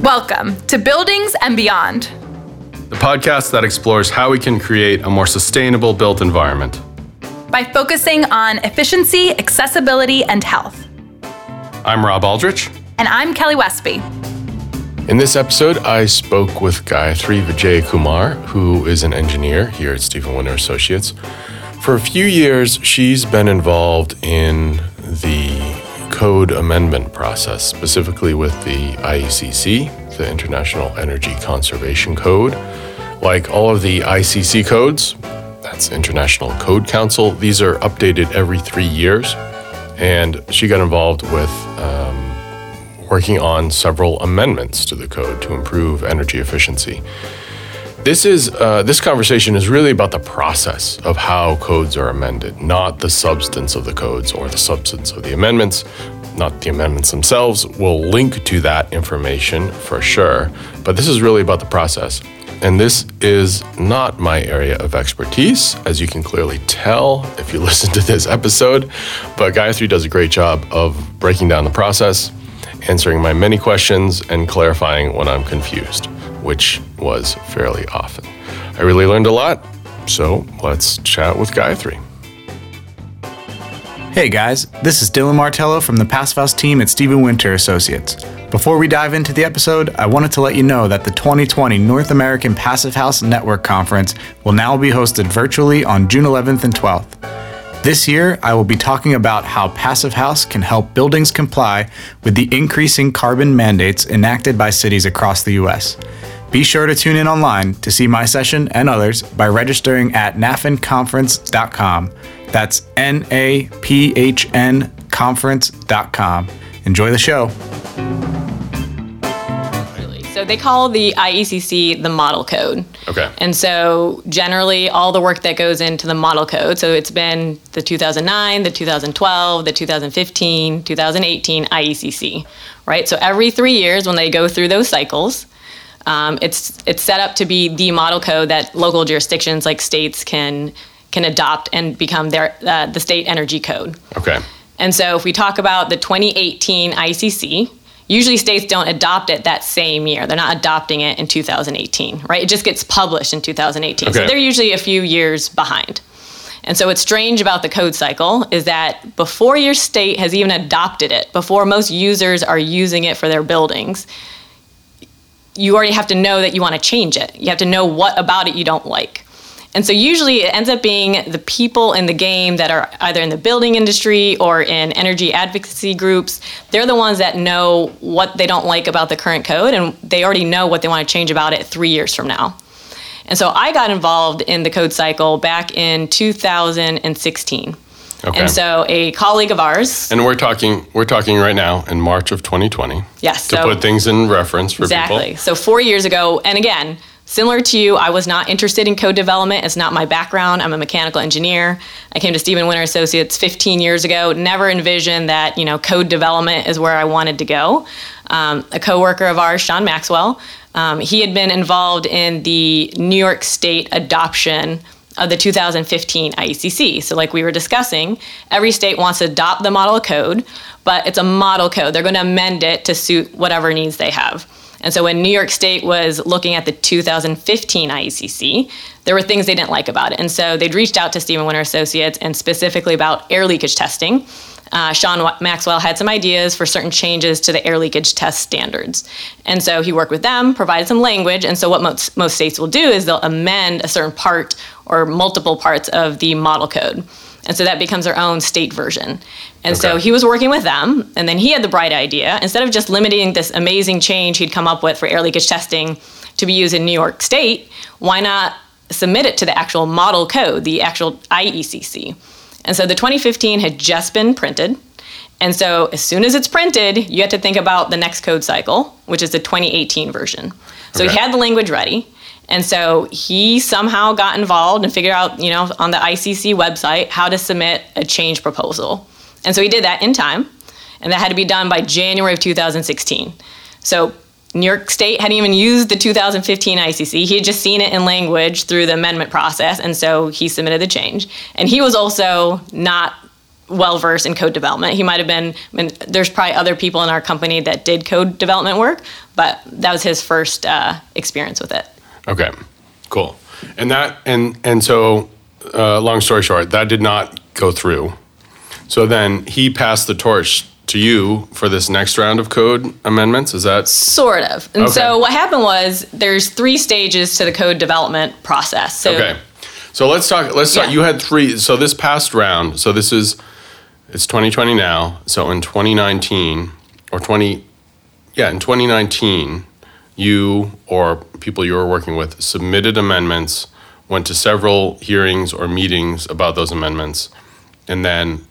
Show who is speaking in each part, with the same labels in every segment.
Speaker 1: Welcome to Buildings and Beyond,
Speaker 2: the podcast that explores how we can create a more sustainable built environment
Speaker 1: by focusing on efficiency, accessibility, and health.
Speaker 2: I'm Robb Aldrich.
Speaker 1: And I'm Kelly Westby.
Speaker 2: In this episode, I spoke with Gayathri Vijayakumar, who is an engineer here at Steven Winter Associates. For a few years, she's been involved in the code amendment process, specifically with the IECC, the International Energy Conservation Code. Like all of the ICC codes, that's International Code Council, these are updated every three years. And she got involved with um, working on several amendments to the code to improve energy efficiency. This is uh, this conversation is really about the process of how codes are amended, not the substance of the codes or the substance of the amendments. Not the amendments themselves. We'll link to that information for sure, but this is really about the process. And this is not my area of expertise, as you can clearly tell if you listen to this episode. But Gayathri does a great job of breaking down the process, answering my many questions, and clarifying when I'm confused which was fairly often. I really learned a lot, so let's chat with Gayathri.
Speaker 3: Hey guys, this is Dylan Martello from the Passive House team at Steven Winter Associates. Before we dive into the episode, I wanted to let you know that the 2020 North American Passive House Network Conference will now be hosted virtually on June 11th and 12th. This year, I will be talking about how Passive House can help buildings comply with the increasing carbon mandates enacted by cities across the U.S. Be sure to tune in online to see my session and others by registering at naphnconference.com. That's N A P H N conference.com. Enjoy the show.
Speaker 4: So they call the IECC the model code.
Speaker 2: Okay.
Speaker 4: And so generally all the work that goes into the model code, so it's been the 2009, the 2012, the 2015, 2018 IECC, right? So every 3 years when they go through those cycles, um, it's it's set up to be the model code that local jurisdictions like states can can adopt and become their uh, the state energy code.
Speaker 2: Okay.
Speaker 4: And so if we talk about the 2018 ICC, usually states don't adopt it that same year. They're not adopting it in 2018, right? It just gets published in 2018. Okay. So they're usually a few years behind. And so what's strange about the code cycle is that before your state has even adopted it, before most users are using it for their buildings, you already have to know that you want to change it. You have to know what about it you don't like. And so usually it ends up being the people in the game that are either in the building industry or in energy advocacy groups. They're the ones that know what they don't like about the current code and they already know what they want to change about it three years from now. And so I got involved in the code cycle back in 2016. Okay. And so a colleague of ours.
Speaker 2: And we're talking we're talking right now in March of 2020.
Speaker 4: Yes.
Speaker 2: To so, put things in reference for
Speaker 4: exactly.
Speaker 2: people.
Speaker 4: Exactly. So 4 years ago and again, similar to you, I was not interested in code development. It's not my background. I'm a mechanical engineer. I came to Steven Winter Associates 15 years ago. Never envisioned that, you know, code development is where I wanted to go. Um, a coworker of ours, Sean Maxwell, um, he had been involved in the New York State adoption of the 2015 IECC. So, like we were discussing, every state wants to adopt the model code, but it's a model code. They're going to amend it to suit whatever needs they have. And so, when New York State was looking at the 2015 IECC, there were things they didn't like about it. And so, they'd reached out to Steven Winter Associates and specifically about air leakage testing uh, Sean Maxwell had some ideas for certain changes to the air leakage test standards. And so he worked with them, provided some language. And so what most, most states will do is they'll amend a certain part or multiple parts of the model code. And so that becomes their own state version. And okay. so he was working with them, and then he had the bright idea instead of just limiting this amazing change he'd come up with for air leakage testing to be used in New York State, why not submit it to the actual model code, the actual IECC? And so the 2015 had just been printed. And so as soon as it's printed, you have to think about the next code cycle, which is the 2018 version. So okay. he had the language ready. And so he somehow got involved and figured out, you know, on the ICC website how to submit a change proposal. And so he did that in time. And that had to be done by January of 2016. So New York State hadn't even used the 2015 ICC. He had just seen it in language through the amendment process, and so he submitted the change. And he was also not well versed in code development. He might have been. I mean, there's probably other people in our company that did code development work, but that was his first uh, experience with it.
Speaker 2: Okay, cool. And that and and so, uh, long story short, that did not go through. So then he passed the torch to you for this next round of code amendments. Is that
Speaker 4: Sort of. And
Speaker 2: Okay.
Speaker 4: so what happened was there's three stages to the code development process. So
Speaker 2: okay? So let's talk. Let's talk.
Speaker 4: Yeah.
Speaker 2: You had three. So this past round. So this is it's 2020 now. So in 2019 or 20, yeah, in 2019, you or people you were working with submitted amendments, went to several hearings or meetings about those amendments, and then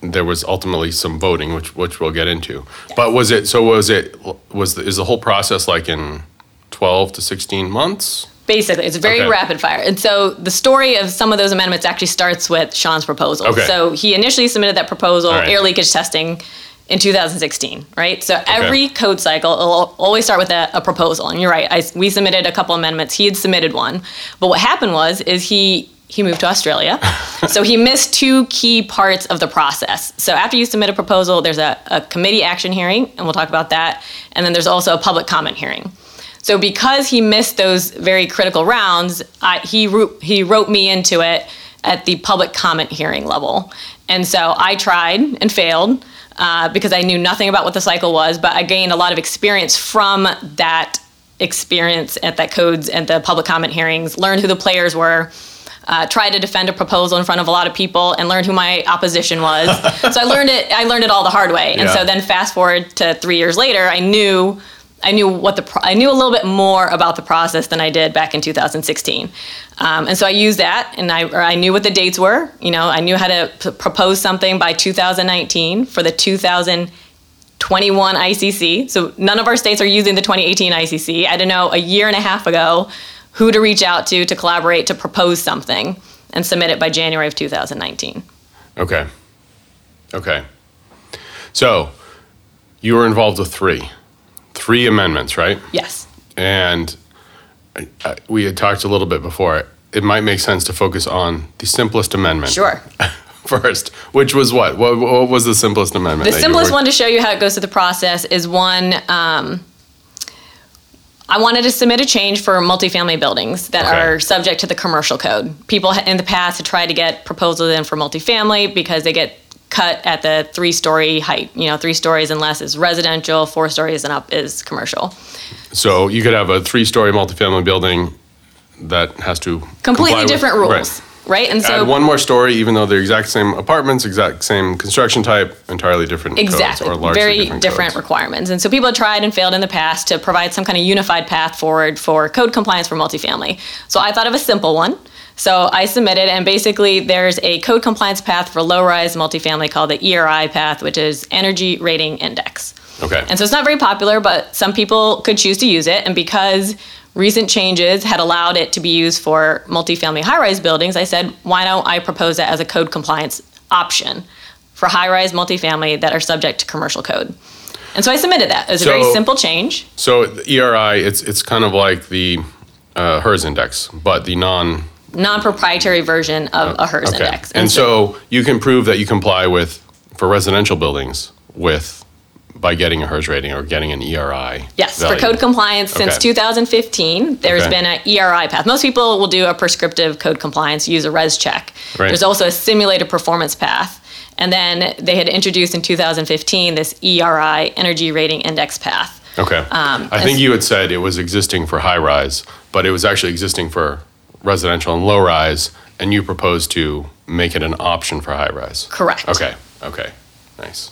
Speaker 2: there was ultimately some voting, which which we'll get into. But was it so? Was it was the, is the whole process like in 12 to 16 months?
Speaker 4: Basically, it's very
Speaker 2: Okay.
Speaker 4: rapid fire. And so the story of some of those amendments actually starts with Sean's proposal.
Speaker 2: Okay.
Speaker 4: So he initially submitted that proposal,
Speaker 2: right.
Speaker 4: air leakage testing, in 2016, right? So every code cycle will always start with a, a proposal. And you're right, I, we submitted a couple amendments. He had submitted one. But what happened was, is he he moved to Australia. so he missed two key parts of the process. So after you submit a proposal, there's a, a committee action hearing, and we'll talk about that. And then there's also a public comment hearing. So because he missed those very critical rounds, I, he he wrote me into it at the public comment hearing level, and so I tried and failed uh, because I knew nothing about what the cycle was, but I gained a lot of experience from that experience at that codes and the public comment hearings. Learned who the players were. Uh, tried to defend a proposal in front of a lot of people and learned who my opposition was. so I learned it. I learned it all the hard way. And
Speaker 2: Yeah.
Speaker 4: so then fast forward to three years later, I knew I knew what the pro- I knew a little bit more about the process than I did back in 2016, um, and so I used that, and I I knew what the dates were. You know, I knew how to p- propose something by 2019 for the 2021 ICC. So none of our states are using the 2018 ICC. I didn't know a year and a half ago who to reach out to to collaborate to propose something and submit it by January of 2019.
Speaker 2: Okay. Okay. So you were involved with three, three amendments, right?
Speaker 4: Yes.
Speaker 2: And I, I, we had talked a little bit before. It might make sense to focus on the simplest amendment
Speaker 4: Sure.
Speaker 2: first, which was what? What, what was the simplest amendment?
Speaker 4: The simplest one to show you how it goes through the process is one. Um, I wanted to submit a change for multifamily buildings that
Speaker 2: Okay.
Speaker 4: are subject to the commercial code. People in the past have tried to get proposals in for multifamily because they get cut at the three story height. You know, three stories and less is residential, four stories and up is commercial.
Speaker 2: So you could have a three-story multifamily building that has to
Speaker 4: Completely
Speaker 2: with-
Speaker 4: different rules,
Speaker 2: Right.
Speaker 4: right? And so
Speaker 2: Add one more story, even though they're exact same apartments, exact same construction type, entirely different
Speaker 4: Exactly.
Speaker 2: codes, or largely
Speaker 4: Very
Speaker 2: different,
Speaker 4: different, requirements. And so people have tried and failed in the past to provide some kind of unified path forward for code compliance for multifamily. So I thought of a simple one. So I submitted, and basically there's a code compliance path for low rise multifamily called the ERI path, which is Energy Rating Index.
Speaker 2: Okay.
Speaker 4: And so it's not very popular, but some people could choose to use it. And because recent changes had allowed it to be used for multifamily high rise buildings, I said, why don't I propose it as a code compliance option for high rise multifamily that are subject to commercial code? And so I submitted that. It was a very simple change.
Speaker 2: So the ERI, it's it's kind of like the uh, HERS index, but the non.
Speaker 4: Non proprietary version of a HERS
Speaker 2: Okay.
Speaker 4: index.
Speaker 2: And so you can prove that you comply with for residential buildings with by getting a HERS rating or getting an ERI.
Speaker 4: Yes,
Speaker 2: value.
Speaker 4: for code compliance since 2015, there's
Speaker 2: Okay.
Speaker 4: been an ERI path. Most people will do a prescriptive code compliance, use a REScheck.
Speaker 2: Right.
Speaker 4: There's also a simulated performance path. And then they had introduced in 2015 this ERI, Energy Rating Index path.
Speaker 2: Okay.
Speaker 4: Um,
Speaker 2: I think you had said it was existing for high rise, but it was actually existing for residential and low rise, and you propose to make it an option for high rise.
Speaker 4: Correct.
Speaker 2: Okay. Okay. Nice.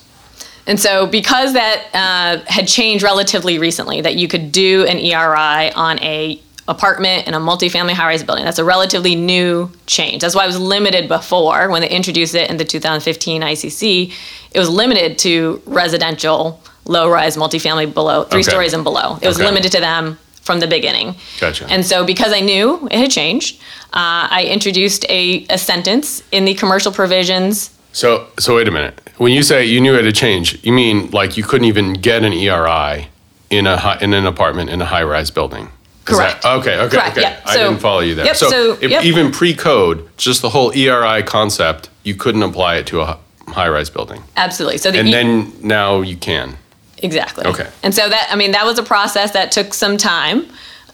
Speaker 4: And so, because that uh, had changed relatively recently, that you could do an ERI on a apartment in a multifamily high-rise building, that's a relatively new change. That's why it was limited before when they introduced it in the 2015 ICC. It was limited to residential, low-rise multifamily below three
Speaker 2: Okay.
Speaker 4: stories and below. It was
Speaker 2: Okay.
Speaker 4: limited to them from the beginning.
Speaker 2: Gotcha.
Speaker 4: And so, because I knew it had changed, uh, I introduced a, a sentence in the commercial provisions
Speaker 2: So, so wait a minute. When you say you knew it had changed, you mean like you couldn't even get an ERI in a hi- in an apartment in a high rise building? Is
Speaker 4: Correct.
Speaker 2: that- okay. Okay.
Speaker 4: Correct,
Speaker 2: Okay.
Speaker 4: yeah.
Speaker 2: I
Speaker 4: So-
Speaker 2: didn't follow you there.
Speaker 4: yep,
Speaker 2: so,
Speaker 4: so-
Speaker 2: if-
Speaker 4: yep.
Speaker 2: even pre-code, just the whole ERI concept, you couldn't apply it to a high-rise building,
Speaker 4: Absolutely. So the
Speaker 2: and
Speaker 4: E-
Speaker 2: then now you can.
Speaker 4: Exactly.
Speaker 2: Okay.
Speaker 4: And so that, I mean, that was a process that took some time.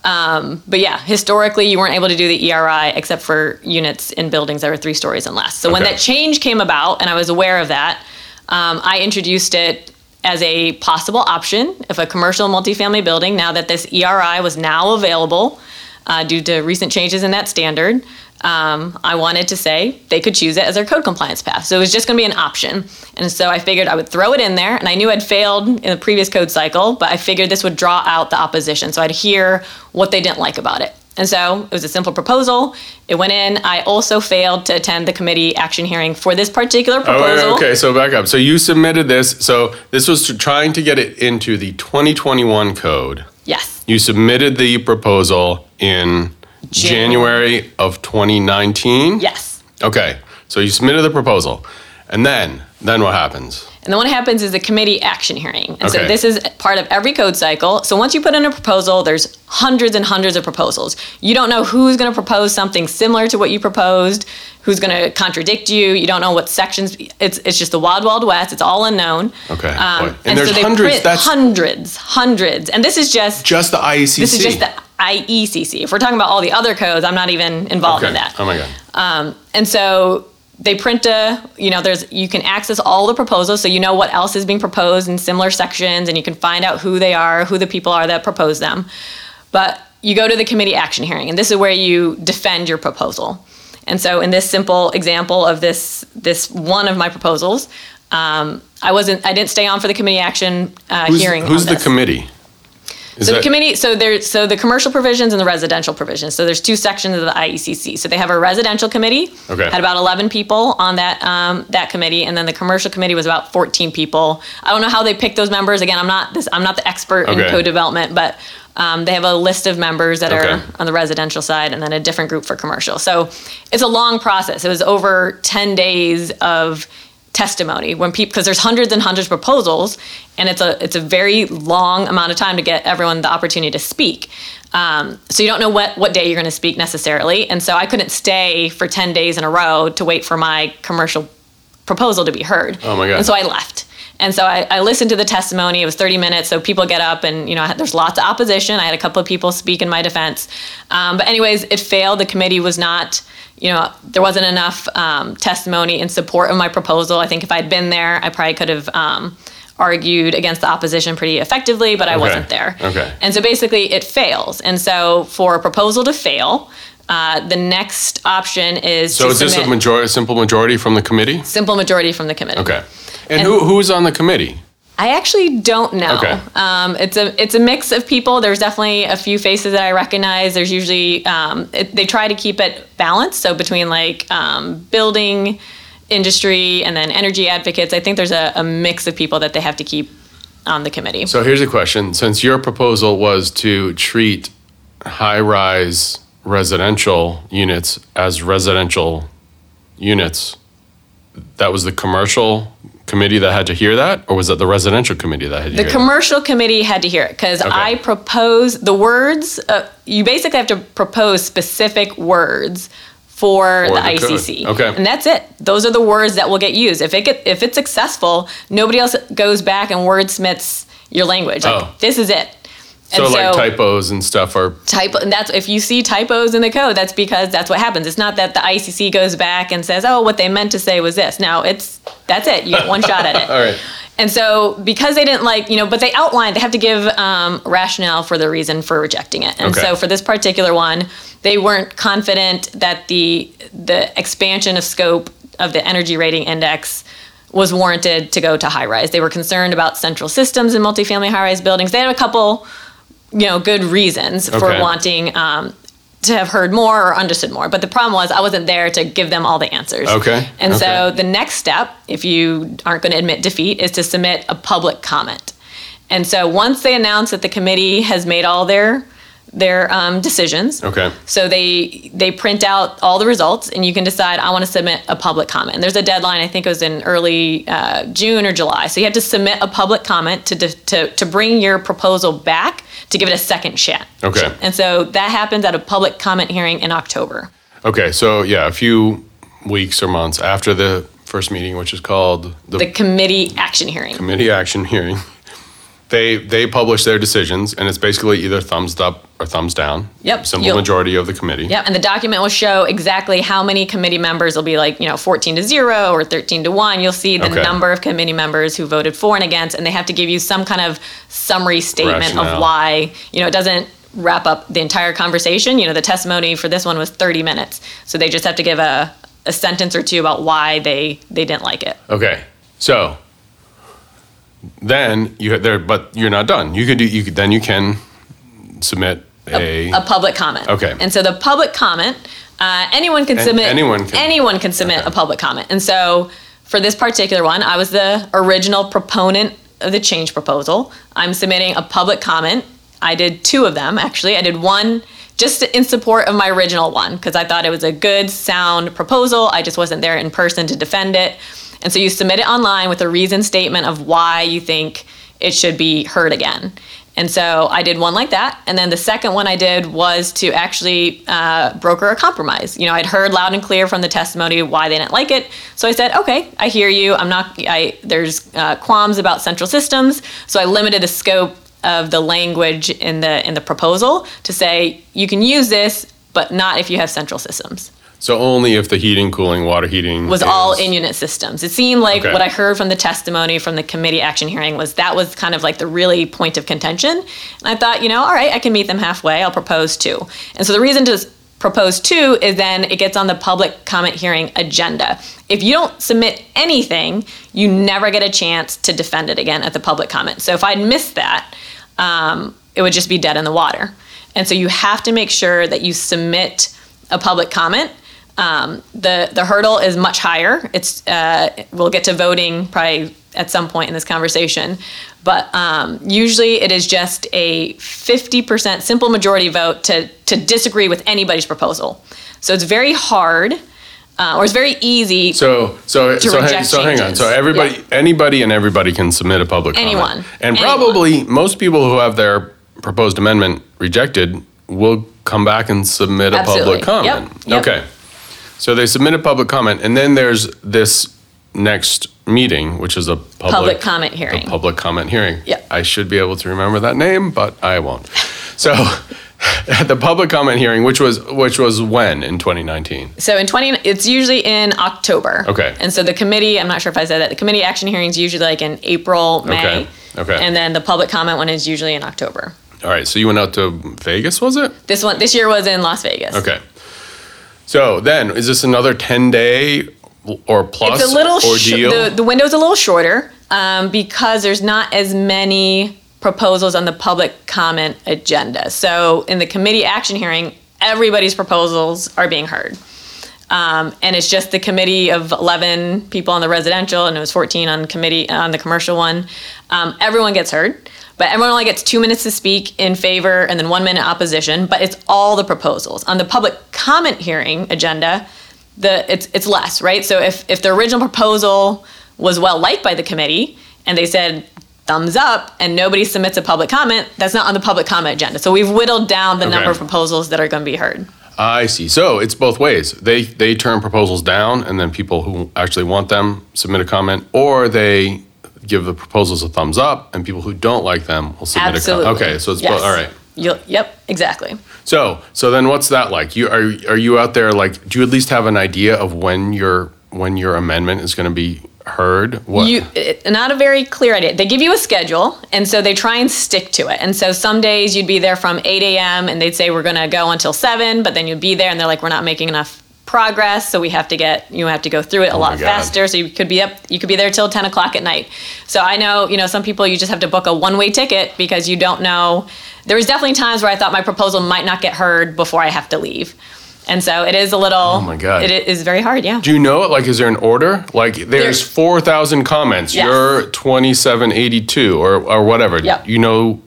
Speaker 4: Um, but yeah, historically, you weren't able to do the ERI except for units in buildings that were three stories and less. So when that change came about, and I was aware of that, um, I introduced it as a possible option if a commercial multifamily building, now that this ERI was now available uh, due to recent changes in that standard, um, I wanted to say they could choose it as their code compliance path. So it was just going to be an option. And so I figured I would throw it in there. And I knew I'd failed in the previous code cycle, but I figured this would draw out the opposition. So I'd hear what they didn't like about it. And so it was a simple proposal. It went in. I also failed to attend the committee action hearing for this particular
Speaker 2: Oh,
Speaker 4: proposal.
Speaker 2: wait, okay. So back up. So you submitted this. So this was to trying to get it into the 2021 code.
Speaker 4: Yes.
Speaker 2: You submitted the proposal in January of 2019.
Speaker 4: Yes.
Speaker 2: Okay. So you submitted the proposal, and then then what happens?
Speaker 4: And then what happens is the committee action hearing. And so this is part of every code cycle. So once you put in a proposal, there's hundreds and hundreds of proposals. You don't know who's going to propose something similar to what you proposed, who's going to contradict you. You don't know what sections. It's it's just the wild wild west. It's all unknown. Um,
Speaker 2: Okay, boy. And there's
Speaker 4: they
Speaker 2: hundreds, that's-
Speaker 4: hundreds, hundreds. And this is just
Speaker 2: Just the IECC.
Speaker 4: this is just the IECC. If we're talking about all the other codes, I'm not even involved
Speaker 2: Okay.
Speaker 4: in that.
Speaker 2: Oh my god.
Speaker 4: Um, and so they print a, you know, there's you can access all the proposals, so you know what else is being proposed in similar sections, and you can find out who they are, who the people are that propose them. But you go to the committee action hearing, and this is where you defend your proposal. And so, in this simple example of this this one of my proposals, um, I wasn't, I didn't stay on for the committee action uh,
Speaker 2: Who's,
Speaker 4: hearing.
Speaker 2: who's the committee? Is
Speaker 4: So the committee, so there's so the commercial provisions and the residential provisions. So there's two sections of the IECC. So they have a residential committee.
Speaker 2: Okay.
Speaker 4: Had about 11 people on that um, that committee, and then the commercial committee was about 14 people. I don't know how they picked those members. Again, I'm not this. I'm not the expert
Speaker 2: Okay.
Speaker 4: in code development, but um, they have a list of members that
Speaker 2: Okay.
Speaker 4: are on the residential side, and then a different group for commercial. So it's a long process. It was over 10 days of testimony when people because there's hundreds and hundreds of proposals and it's a it's a very long amount of time to get everyone the opportunity to speak. Um, so you don't know what what day you're going to speak necessarily and so i couldn't stay for 10 days in a row to wait for my commercial proposal to be heard.
Speaker 2: Oh my God.
Speaker 4: and so i left. And so I, I listened to the testimony it was 30 minutes so people get up and you know had- there's lots of opposition i had a couple of people speak in my defense. Um, but anyways it failed the committee was not you know, there wasn't enough um, testimony in support of my proposal. I think if I'd been there, I probably could have um, argued against the opposition pretty effectively, but I
Speaker 2: Okay.
Speaker 4: wasn't there.
Speaker 2: Okay.
Speaker 4: And so basically, it fails. And so for a proposal to fail, uh, the next option is
Speaker 2: So is this a majority, simple majority from the committee?
Speaker 4: simple majority from the committee.
Speaker 2: Okay. And,
Speaker 4: And-
Speaker 2: who who's on the committee?
Speaker 4: I actually don't know.
Speaker 2: Okay.
Speaker 4: Um, it's a it's a mix of people. There's definitely a few faces that I recognize. There's usually um, it, they try to keep it balanced. So between like um, building industry and then energy advocates, I think there's a, a mix of people that they have to keep on the committee.
Speaker 2: So here's a question. Since your proposal was to treat high-rise residential units as residential units, that was the commercial committee that had to hear that, or was it the residential committee that had to
Speaker 4: The commercial committee had to hear it because
Speaker 2: Okay.
Speaker 4: I propose the words. Uh, you basically have to propose specific words for,
Speaker 2: For
Speaker 4: the,
Speaker 2: the code.
Speaker 4: ICC.
Speaker 2: Okay.
Speaker 4: and that's it. Those are the words that will get used. If it get, if it's successful, nobody else goes back and wordsmiths your language. Like
Speaker 2: Oh.
Speaker 4: this is it.
Speaker 2: That? So, like typos and stuff are
Speaker 4: typo and that's if you see typos in the code that's because that's what happens it's not that the icc goes back and says oh what they meant to say was this Now it's that's it you get one shot at it
Speaker 2: all right.
Speaker 4: and so because they didn't like you know but they outlined they have to give um, rationale for the reason for rejecting it and
Speaker 2: Okay.
Speaker 4: so for this particular one they weren't confident that the the expansion of scope of the energy rating index was warranted to go to high rise they were concerned about central systems in multifamily high rise buildings they had a couple you know good reasons for
Speaker 2: Okay.
Speaker 4: wanting um, to have heard more or understood more. But the problem was i wasn't there to give them all the answers.
Speaker 2: Okay,
Speaker 4: and so the next step if you aren't going to admit defeat is to submit a public comment. And so once they announce that the committee has made all their their um, decisions
Speaker 2: Okay.
Speaker 4: so they they print out all the results and you can decide i want to submit a public comment and there's a deadline i think it was in early uh, june or july so you have to submit a public comment to, to to bring your proposal back to give it a second shot
Speaker 2: Okay.
Speaker 4: and so that happens at a public comment hearing in october
Speaker 2: Okay, so yeah, a few weeks or months after the first meeting, which is called the,
Speaker 4: The committee action hearing.
Speaker 2: committee action hearing. They they publish their decisions, and it's basically either thumbs up or thumbs down.
Speaker 4: Yep,
Speaker 2: Simple
Speaker 4: you'll-
Speaker 2: majority of the committee.
Speaker 4: Yep, and the document will show exactly how many committee members will be like, you know, 14 to 0 or 13 to 1. You'll see the
Speaker 2: Okay.
Speaker 4: number of committee members who voted for and against, and they have to give you some kind of summary statement
Speaker 2: Rationale.
Speaker 4: of why. You know, it doesn't wrap up the entire conversation. You know, the testimony for this one was 30 minutes. So they just have to give a, a sentence or two about why they, they didn't like it.
Speaker 2: Okay, so then you there, but you're not done. You could do you could then you can submit a,
Speaker 4: a public comment.
Speaker 2: Okay.
Speaker 4: And so the public comment, uh, anyone can
Speaker 2: An-
Speaker 4: submit.
Speaker 2: anyone can-
Speaker 4: anyone can submit
Speaker 2: Okay.
Speaker 4: a public comment. And so for this particular one, I was the original proponent of the change proposal. I'm submitting a public comment. I did two of them actually. I did one just in support of my original one because I thought it was a good, sound proposal. I just wasn't there in person to defend it. And so you submit it online with a reason statement of why you think it should be heard again. And so I did one like that. And then the second one I did was to actually uh, broker a compromise. You know, I'd heard loud and clear from the testimony why they didn't like it. So I said, okay, I hear you. I'm not, I, there's uh, qualms about central systems. So I limited the scope of the language in the, in the proposal to say, you can use this, but not if you have central systems
Speaker 2: so only if the heating, cooling, water heating
Speaker 4: was
Speaker 2: is-
Speaker 4: all in unit systems. It seemed like
Speaker 2: Okay.
Speaker 4: what I heard from the testimony from the committee action hearing was that was kind of like the really point of contention. And I thought, you know, all right, I can meet them halfway. I'll propose two. And so the reason to propose two is then it gets on the public comment hearing agenda. If you don't submit anything, you never get a chance to defend it again at the public comment. So if I'd missed that, um, it would just be dead in the water. And so you have to make sure that you submit a public comment. Um, the the hurdle is much higher. It's uh, we'll get to voting probably at some point in this conversation, but um, usually it is just a 50% simple majority vote to to disagree with anybody's proposal. So it's very hard, uh, or it's very easy.
Speaker 2: So so so hang, so hang on. So everybody,
Speaker 4: Yeah.
Speaker 2: anybody, and everybody can submit a public comment.
Speaker 4: Anyone.
Speaker 2: and
Speaker 4: Anyone.
Speaker 2: probably most people who have their proposed amendment rejected will come back and submit a public comment.
Speaker 4: Yep. Yep.
Speaker 2: Okay. So they submit a public comment, and then there's this next meeting, which is a public,
Speaker 4: Public comment hearing.
Speaker 2: A public comment hearing.
Speaker 4: Yeah.
Speaker 2: I should be able to remember that name, but I won't. So. At the public comment hearing, which was which was when in 2019.
Speaker 4: So in 20, it's usually in October.
Speaker 2: Okay.
Speaker 4: And so the committee, I'm not sure if I said that, the committee action hearing is usually like in April, May.
Speaker 2: Okay. Okay.
Speaker 4: And then the public comment one is usually in October.
Speaker 2: All right, so you went out to Vegas, was it?
Speaker 4: This one, this year was in Las Vegas.
Speaker 2: Okay. So then, is this another 10 day or plus
Speaker 4: It's a little, sh-
Speaker 2: ordeal?
Speaker 4: the, the window's a little shorter um, because there's not as many proposals on the public comment agenda. So in the committee action hearing, everybody's proposals are being heard. Um, and it's just the committee of 11 people on the residential, and it was 14 on committee on the commercial one. Um, everyone gets heard, but everyone only gets two minutes to speak in favor and then one minute opposition. But it's all the proposals on the public comment hearing agenda. The it's it's less, right? So if if the original proposal was well liked by the committee and they said thumbs up and nobody submits a public comment, that's not on the public comment agenda. So we've whittled down the number of proposals that are going to be heard.
Speaker 2: I see. So it's both ways. They they turn proposals down, and then people who actually want them submit a comment, or they give the proposals a thumbs up, and people who don't like them will submit
Speaker 4: Absolutely.
Speaker 2: a comment. Okay, so it's
Speaker 4: Yes.
Speaker 2: both. All right.
Speaker 4: You'll, yep, exactly.
Speaker 2: So so then what's that like? You are are you out there like? Do you at least have an idea of when your when your amendment is going to be heard? What?
Speaker 4: You it, not a very clear idea. They give you a schedule, and so they try and stick to it. And so some days you'd be there from 8 a.m. and they'd say we're going to go until seven, but then you'd be there and they're like we're not making enough progress, so we have to get you have to go through it a
Speaker 2: Oh
Speaker 4: lot faster. So you could be up, you could be there till 10 o'clock at night. So I know you know some people you just have to book a one way ticket because you don't know. There was definitely times where I thought my proposal might not get heard before I have to leave. And so it is a little. Oh
Speaker 2: my God.
Speaker 4: It is very hard, yeah.
Speaker 2: Do you know it? Like, is there an order? Like, there's
Speaker 4: There's-
Speaker 2: 4,000 comments.
Speaker 4: Yes.
Speaker 2: You're 2782 or, or whatever.
Speaker 4: Yep.
Speaker 2: You know,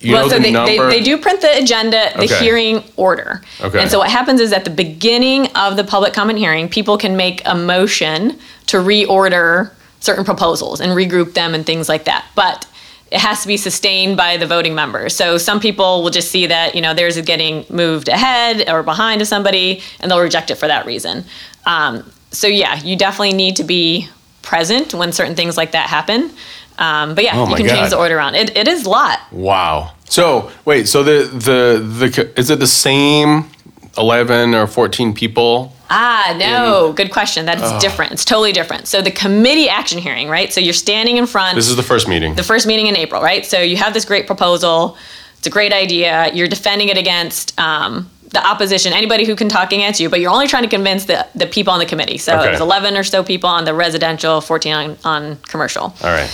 Speaker 2: you know
Speaker 4: well, so
Speaker 2: the
Speaker 4: they,
Speaker 2: number?
Speaker 4: they, they do print the agenda, the
Speaker 2: Okay.
Speaker 4: hearing order.
Speaker 2: Okay.
Speaker 4: And so what happens is at the beginning of the public comment hearing, people can make a motion to reorder certain proposals and regroup them and things like that. But it has to be sustained by the voting members. So some people will just see that, you know, theirs is getting moved ahead or behind to somebody and they'll reject it for that reason. Um, so yeah, you definitely need to be present when certain things like that happen. Um, but yeah,
Speaker 2: Oh
Speaker 4: you can change the order around. It, it is a lot.
Speaker 2: Wow. So wait, so the the the is it the same eleven or fourteen people?
Speaker 4: Ah, no, good question. That is different. It's totally different. So the committee action hearing, right? So you're standing in front.
Speaker 2: This is the first meeting.
Speaker 4: the first meeting in April, right? So you have this great proposal. It's a great idea. You're defending it against um, the opposition, anybody who can talk against you, but you're only trying to convince the, the people on the committee. So
Speaker 2: Okay.
Speaker 4: it was 11 or so people on the residential, 14 on, on commercial.
Speaker 2: All right.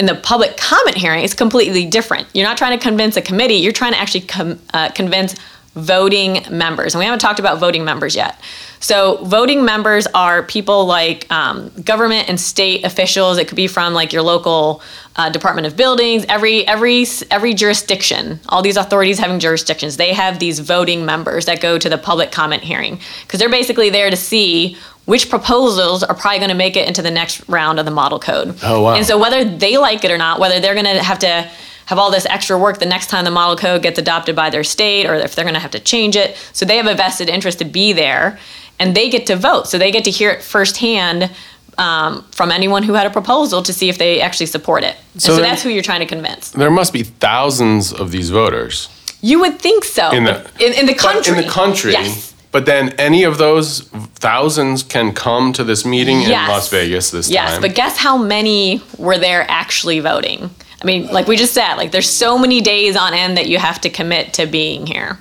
Speaker 4: In the public comment hearing, it's completely different. You're not trying to convince a committee, you're trying to actually com- uh, convince voting members. And we haven't talked about voting members yet. So, voting members are people like um, government and state officials. It could be from like your local uh, Department of Buildings. Every every every jurisdiction, all these authorities having jurisdictions, they have these voting members that go to the public comment hearing because they're basically there to see which proposals are probably going to make it into the next round of the model code.
Speaker 2: Oh, wow.
Speaker 4: And so whether they like it or not, whether they're going to have to have all this extra work the next time the model code gets adopted by their state or if they're going to have to change it. So they have a vested interest to be there and they get to vote. So they get to hear it firsthand um, from anyone who had a proposal to see if they actually support it. And
Speaker 2: So
Speaker 4: so that's who you're trying to convince.
Speaker 2: There must be thousands of these voters
Speaker 4: You would think so.
Speaker 2: in the
Speaker 4: in, in the country.
Speaker 2: In the country.
Speaker 4: Yes.
Speaker 2: But then any of those thousands can come to this meeting in Las Vegas this
Speaker 4: Yes,
Speaker 2: time.
Speaker 4: Yes, but guess how many were there actually voting? I mean, like we just said, like there's so many days on end that you have to commit to being here.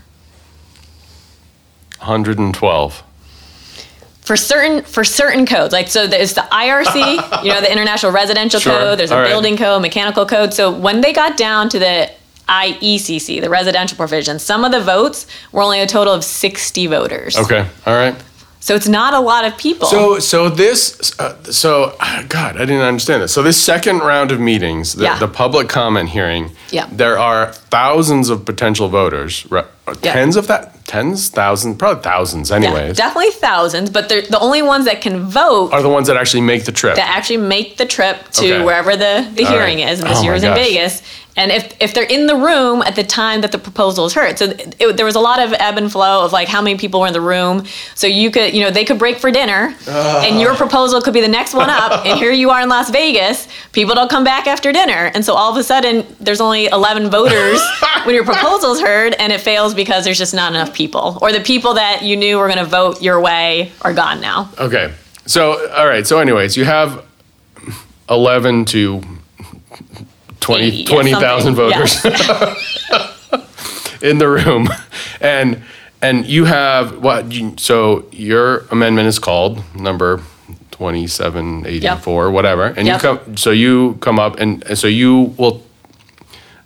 Speaker 2: 112.
Speaker 4: For certain for certain codes, like so there's the IRC, you know, the International Residential
Speaker 2: Sure.
Speaker 4: Code, there's a
Speaker 2: All right.
Speaker 4: building code, mechanical code. So when they got down to the IECC, the residential provision, some of the votes were only a total of 60 voters.
Speaker 2: Okay. All right.
Speaker 4: So it's not a lot of people.
Speaker 2: So, so this, uh, so God, I didn't understand this. So this second round of meetings, the,
Speaker 4: Yeah.
Speaker 2: the public comment hearing,
Speaker 4: Yeah.
Speaker 2: there are thousands of potential voters, re- Uh,
Speaker 4: yeah.
Speaker 2: tens of that, tens, thousands, probably thousands,
Speaker 4: yeah, definitely thousands, but they're, the only ones that can vote
Speaker 2: are the ones that actually make the trip.
Speaker 4: that actually make the trip to
Speaker 2: Okay.
Speaker 4: wherever the, the
Speaker 2: All
Speaker 4: hearing
Speaker 2: right.
Speaker 4: is. And this
Speaker 2: Oh
Speaker 4: year is in. Vegas. And if, if they're in the room at the time that the proposal is heard, so it, it- there was a lot of ebb and flow of like how many people were in the room. So you could, you know, they could break for dinner, and your proposal could be the next one up. and here you are in Las Vegas, people don't come back after dinner, and so all of a sudden there's only 11 voters when your proposal is heard, and it fails because there's just not enough people, or the people that you knew were going to vote your way are gone now.
Speaker 2: Okay. So, all right. So, anyways, you have 11 to 20
Speaker 4: 80,
Speaker 2: 20,000
Speaker 4: something.
Speaker 2: voters
Speaker 4: Yes.
Speaker 2: in the room. And and you have what you, so your amendment is called number 2784 whatever. And
Speaker 4: Yep.
Speaker 2: you come so you come up and and so you will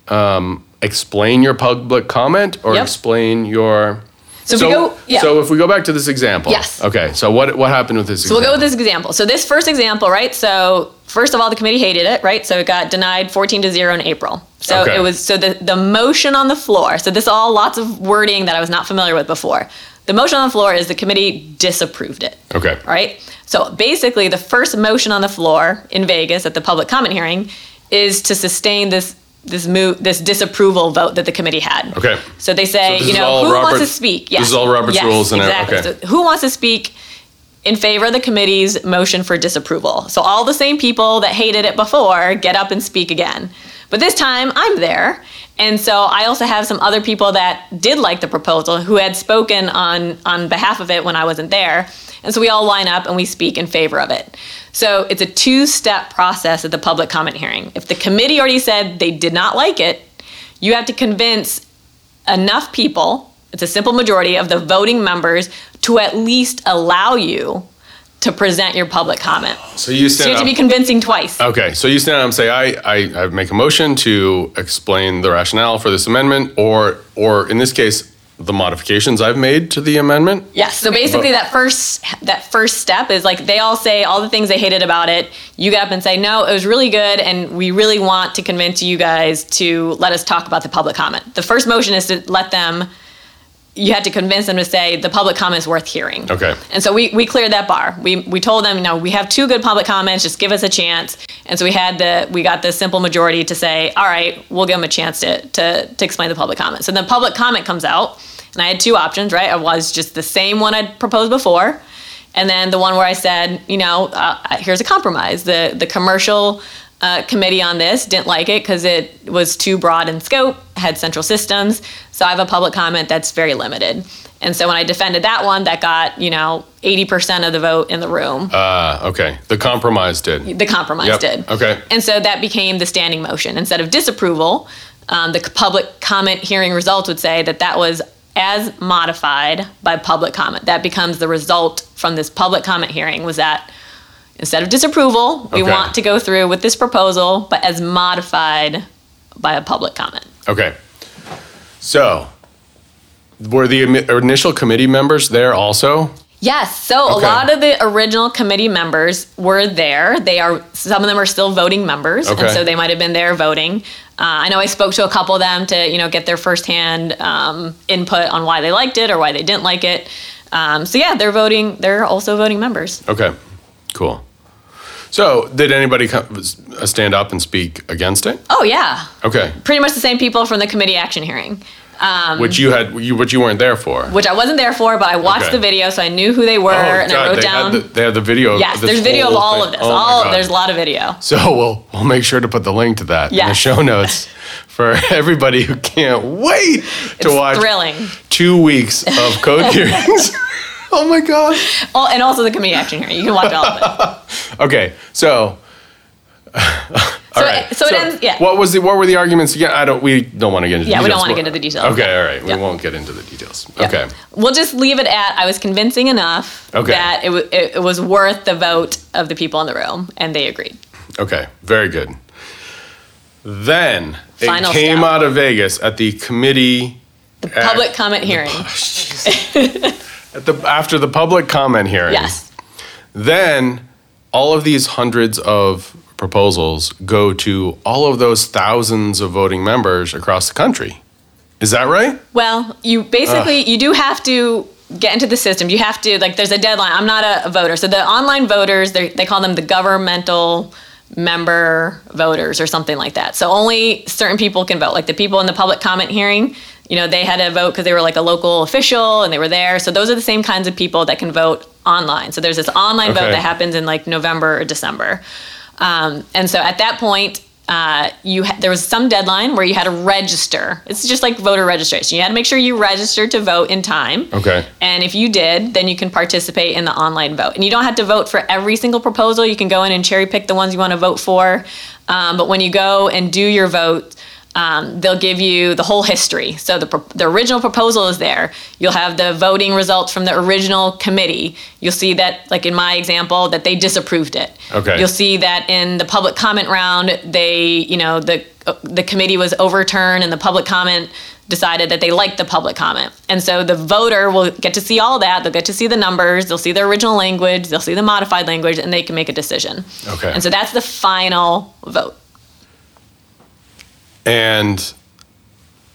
Speaker 2: um, explain your public comment or
Speaker 4: Yep.
Speaker 2: explain your
Speaker 4: So if we go- yeah.
Speaker 2: so if we go back to this example.
Speaker 4: Yes.
Speaker 2: Okay. So what what happened with this
Speaker 4: So we'll go with this example. So this first example, right? So first of all, the committee hated it, right? So it got denied 14 to 0 in April. So
Speaker 2: Okay.
Speaker 4: it was so the the motion on the floor. So this all lots of wording that I was not familiar with before. The motion on the floor is the committee disapproved it.
Speaker 2: Okay.
Speaker 4: Right? So basically the first motion on the floor in Vegas at the public comment hearing is to sustain this this move this disapproval vote that the committee had.
Speaker 2: Okay.
Speaker 4: So they say,
Speaker 2: So
Speaker 4: you know, who wants to speak?
Speaker 2: this is all Robert's
Speaker 4: yes,
Speaker 2: rules and
Speaker 4: exactly.
Speaker 2: Okay.
Speaker 4: So who wants to speak in favor of the committee's motion for disapproval? So all the same people that hated it before get up and speak again. But this time I'm there. And so I also have some other people that did like the proposal who had spoken on on behalf of it when I wasn't there. And so we all line up and we speak in favor of it. So it's a two-step process at the public comment hearing. If the committee already said they did not like it, you have to convince enough people, it's a simple majority of the voting members, to at least allow you to present your public comment.
Speaker 2: So you
Speaker 4: So
Speaker 2: stand
Speaker 4: you have to be convincing twice.
Speaker 2: Okay, so you stand up and say, I, I, I make a motion to explain the rationale for this amendment, or, or in this case, the modifications I've made to the amendment.
Speaker 4: Yes. So basically, that first that first step is like they all say all the things they hated about it. You get up and say, no, it was really good, and we really want to convince you guys to let us talk about the public comment. The first motion is to let them. You had to convince them to say the public comment is worth hearing.
Speaker 2: Okay.
Speaker 4: And so we, we cleared that bar. We, we told them, no, we have two good public comments. Just give us a chance. And so we had the we got the simple majority to say, all right, we'll give them a chance to to, to explain the public comment. So then public comment comes out, and I had two options, right? I was just the same one I'd proposed before, And then the one where I said, you know, uh, here's a compromise. The the commercial uh, committee on this didn't like it because it was too broad in scope, had central systems. So I have a public comment that's very limited. And so when I defended that one, that got you know 80% of the vote in the room.
Speaker 2: Uh, okay. The compromise did.
Speaker 4: The compromise
Speaker 2: Yep.
Speaker 4: did.
Speaker 2: Okay.
Speaker 4: And so that became the standing motion. Instead of disapproval, um, the public comment hearing results would say that that was as modified by public comment. That becomes the result from this public comment hearing was that instead of disapproval, we
Speaker 2: Okay.
Speaker 4: want to go through with this proposal, but as modified by a public comment.
Speaker 2: Okay. So, were the initial committee members there also?
Speaker 4: Yes. So
Speaker 2: Okay.
Speaker 4: a lot of the original committee members were there. They are some of them are still voting members,
Speaker 2: Okay.
Speaker 4: and so they might have been there voting. Uh, I know I spoke to a couple of them to you know get their firsthand um, input on why they liked it or why they didn't like it. Um, so yeah, they're voting. They're also voting members.
Speaker 2: Okay. Cool. So, did anybody come, uh, stand up and speak against it?
Speaker 4: Oh yeah,
Speaker 2: Okay.
Speaker 4: pretty much the same people from the committee action hearing. Um,
Speaker 2: Which you had, you, which you weren't there for.
Speaker 4: which I wasn't there for, but I watched
Speaker 2: Okay.
Speaker 4: the video, so I knew who they were, and I wrote
Speaker 2: Oh, they
Speaker 4: down.
Speaker 2: Had the, they have the video. of
Speaker 4: yes, there's video of all
Speaker 2: thing.
Speaker 4: of this.
Speaker 2: Oh
Speaker 4: all
Speaker 2: God.
Speaker 4: there's a lot of video.
Speaker 2: So we'll we'll make sure to put the link to that in the show notes for everybody who can't wait to
Speaker 4: It's
Speaker 2: watch
Speaker 4: thrilling.
Speaker 2: two weeks of code hearings. oh my god.
Speaker 4: Oh, and also the committee action here. You can watch all of it.
Speaker 2: Okay, so.
Speaker 4: So,
Speaker 2: all right.
Speaker 4: it, so, it ends. Yeah.
Speaker 2: What was the what were the arguments again? I don't. We don't want to get into.
Speaker 4: Yeah, we don't wanna get into the details.
Speaker 2: Okay, all right. We won't get into the details.
Speaker 4: Yeah.
Speaker 2: Okay.
Speaker 4: We'll just leave it at I was convincing enough
Speaker 2: Okay.
Speaker 4: that it, w- it, was worth the vote of the people in the room, and they agreed.
Speaker 2: Okay. Very good. Then
Speaker 4: Final
Speaker 2: it came
Speaker 4: step.
Speaker 2: out of Vegas at the committee.
Speaker 4: The public comment hearing.
Speaker 2: Oh, At the after the public comment hearing.
Speaker 4: Yes.
Speaker 2: Then all of these hundreds of proposals go to all of those thousands of voting members across the country. Is that right?
Speaker 4: Well, you basically you do have to get into the system. You have to like there's a deadline. I'm not a, a voter, so the online voters they call them the governmental member voters or something like that. So only certain people can vote. Like the people in the public comment hearing, you know, they had to vote because they were like a local official and they were there. So those are the same kinds of people that can vote online. So there's this online vote that happens in like November or December. Um, and so at that point, uh, you ha- there was some deadline where you had to register. It's just like voter registration. You had to make sure you registered to vote in time.
Speaker 2: Okay.
Speaker 4: And if you did, then you can participate in the online vote. And you don't have to vote for every single proposal. You can go in and cherry pick the ones you want to vote for. Um, but when you go and do your vote, um, they'll give you the whole history. So the, the original proposal is there. You'll have the voting results from the original committee. You'll see that, like in my example, that they disapproved it.
Speaker 2: Okay.
Speaker 4: You'll see that in the public comment round, they, you know, the the committee was overturned and the public comment decided that they liked the public comment. And so the voter will get to see all that. They'll get to see the numbers, they'll see the original language, they'll see the modified language, and they can make a decision.
Speaker 2: Okay.
Speaker 4: And so that's the final vote.
Speaker 2: And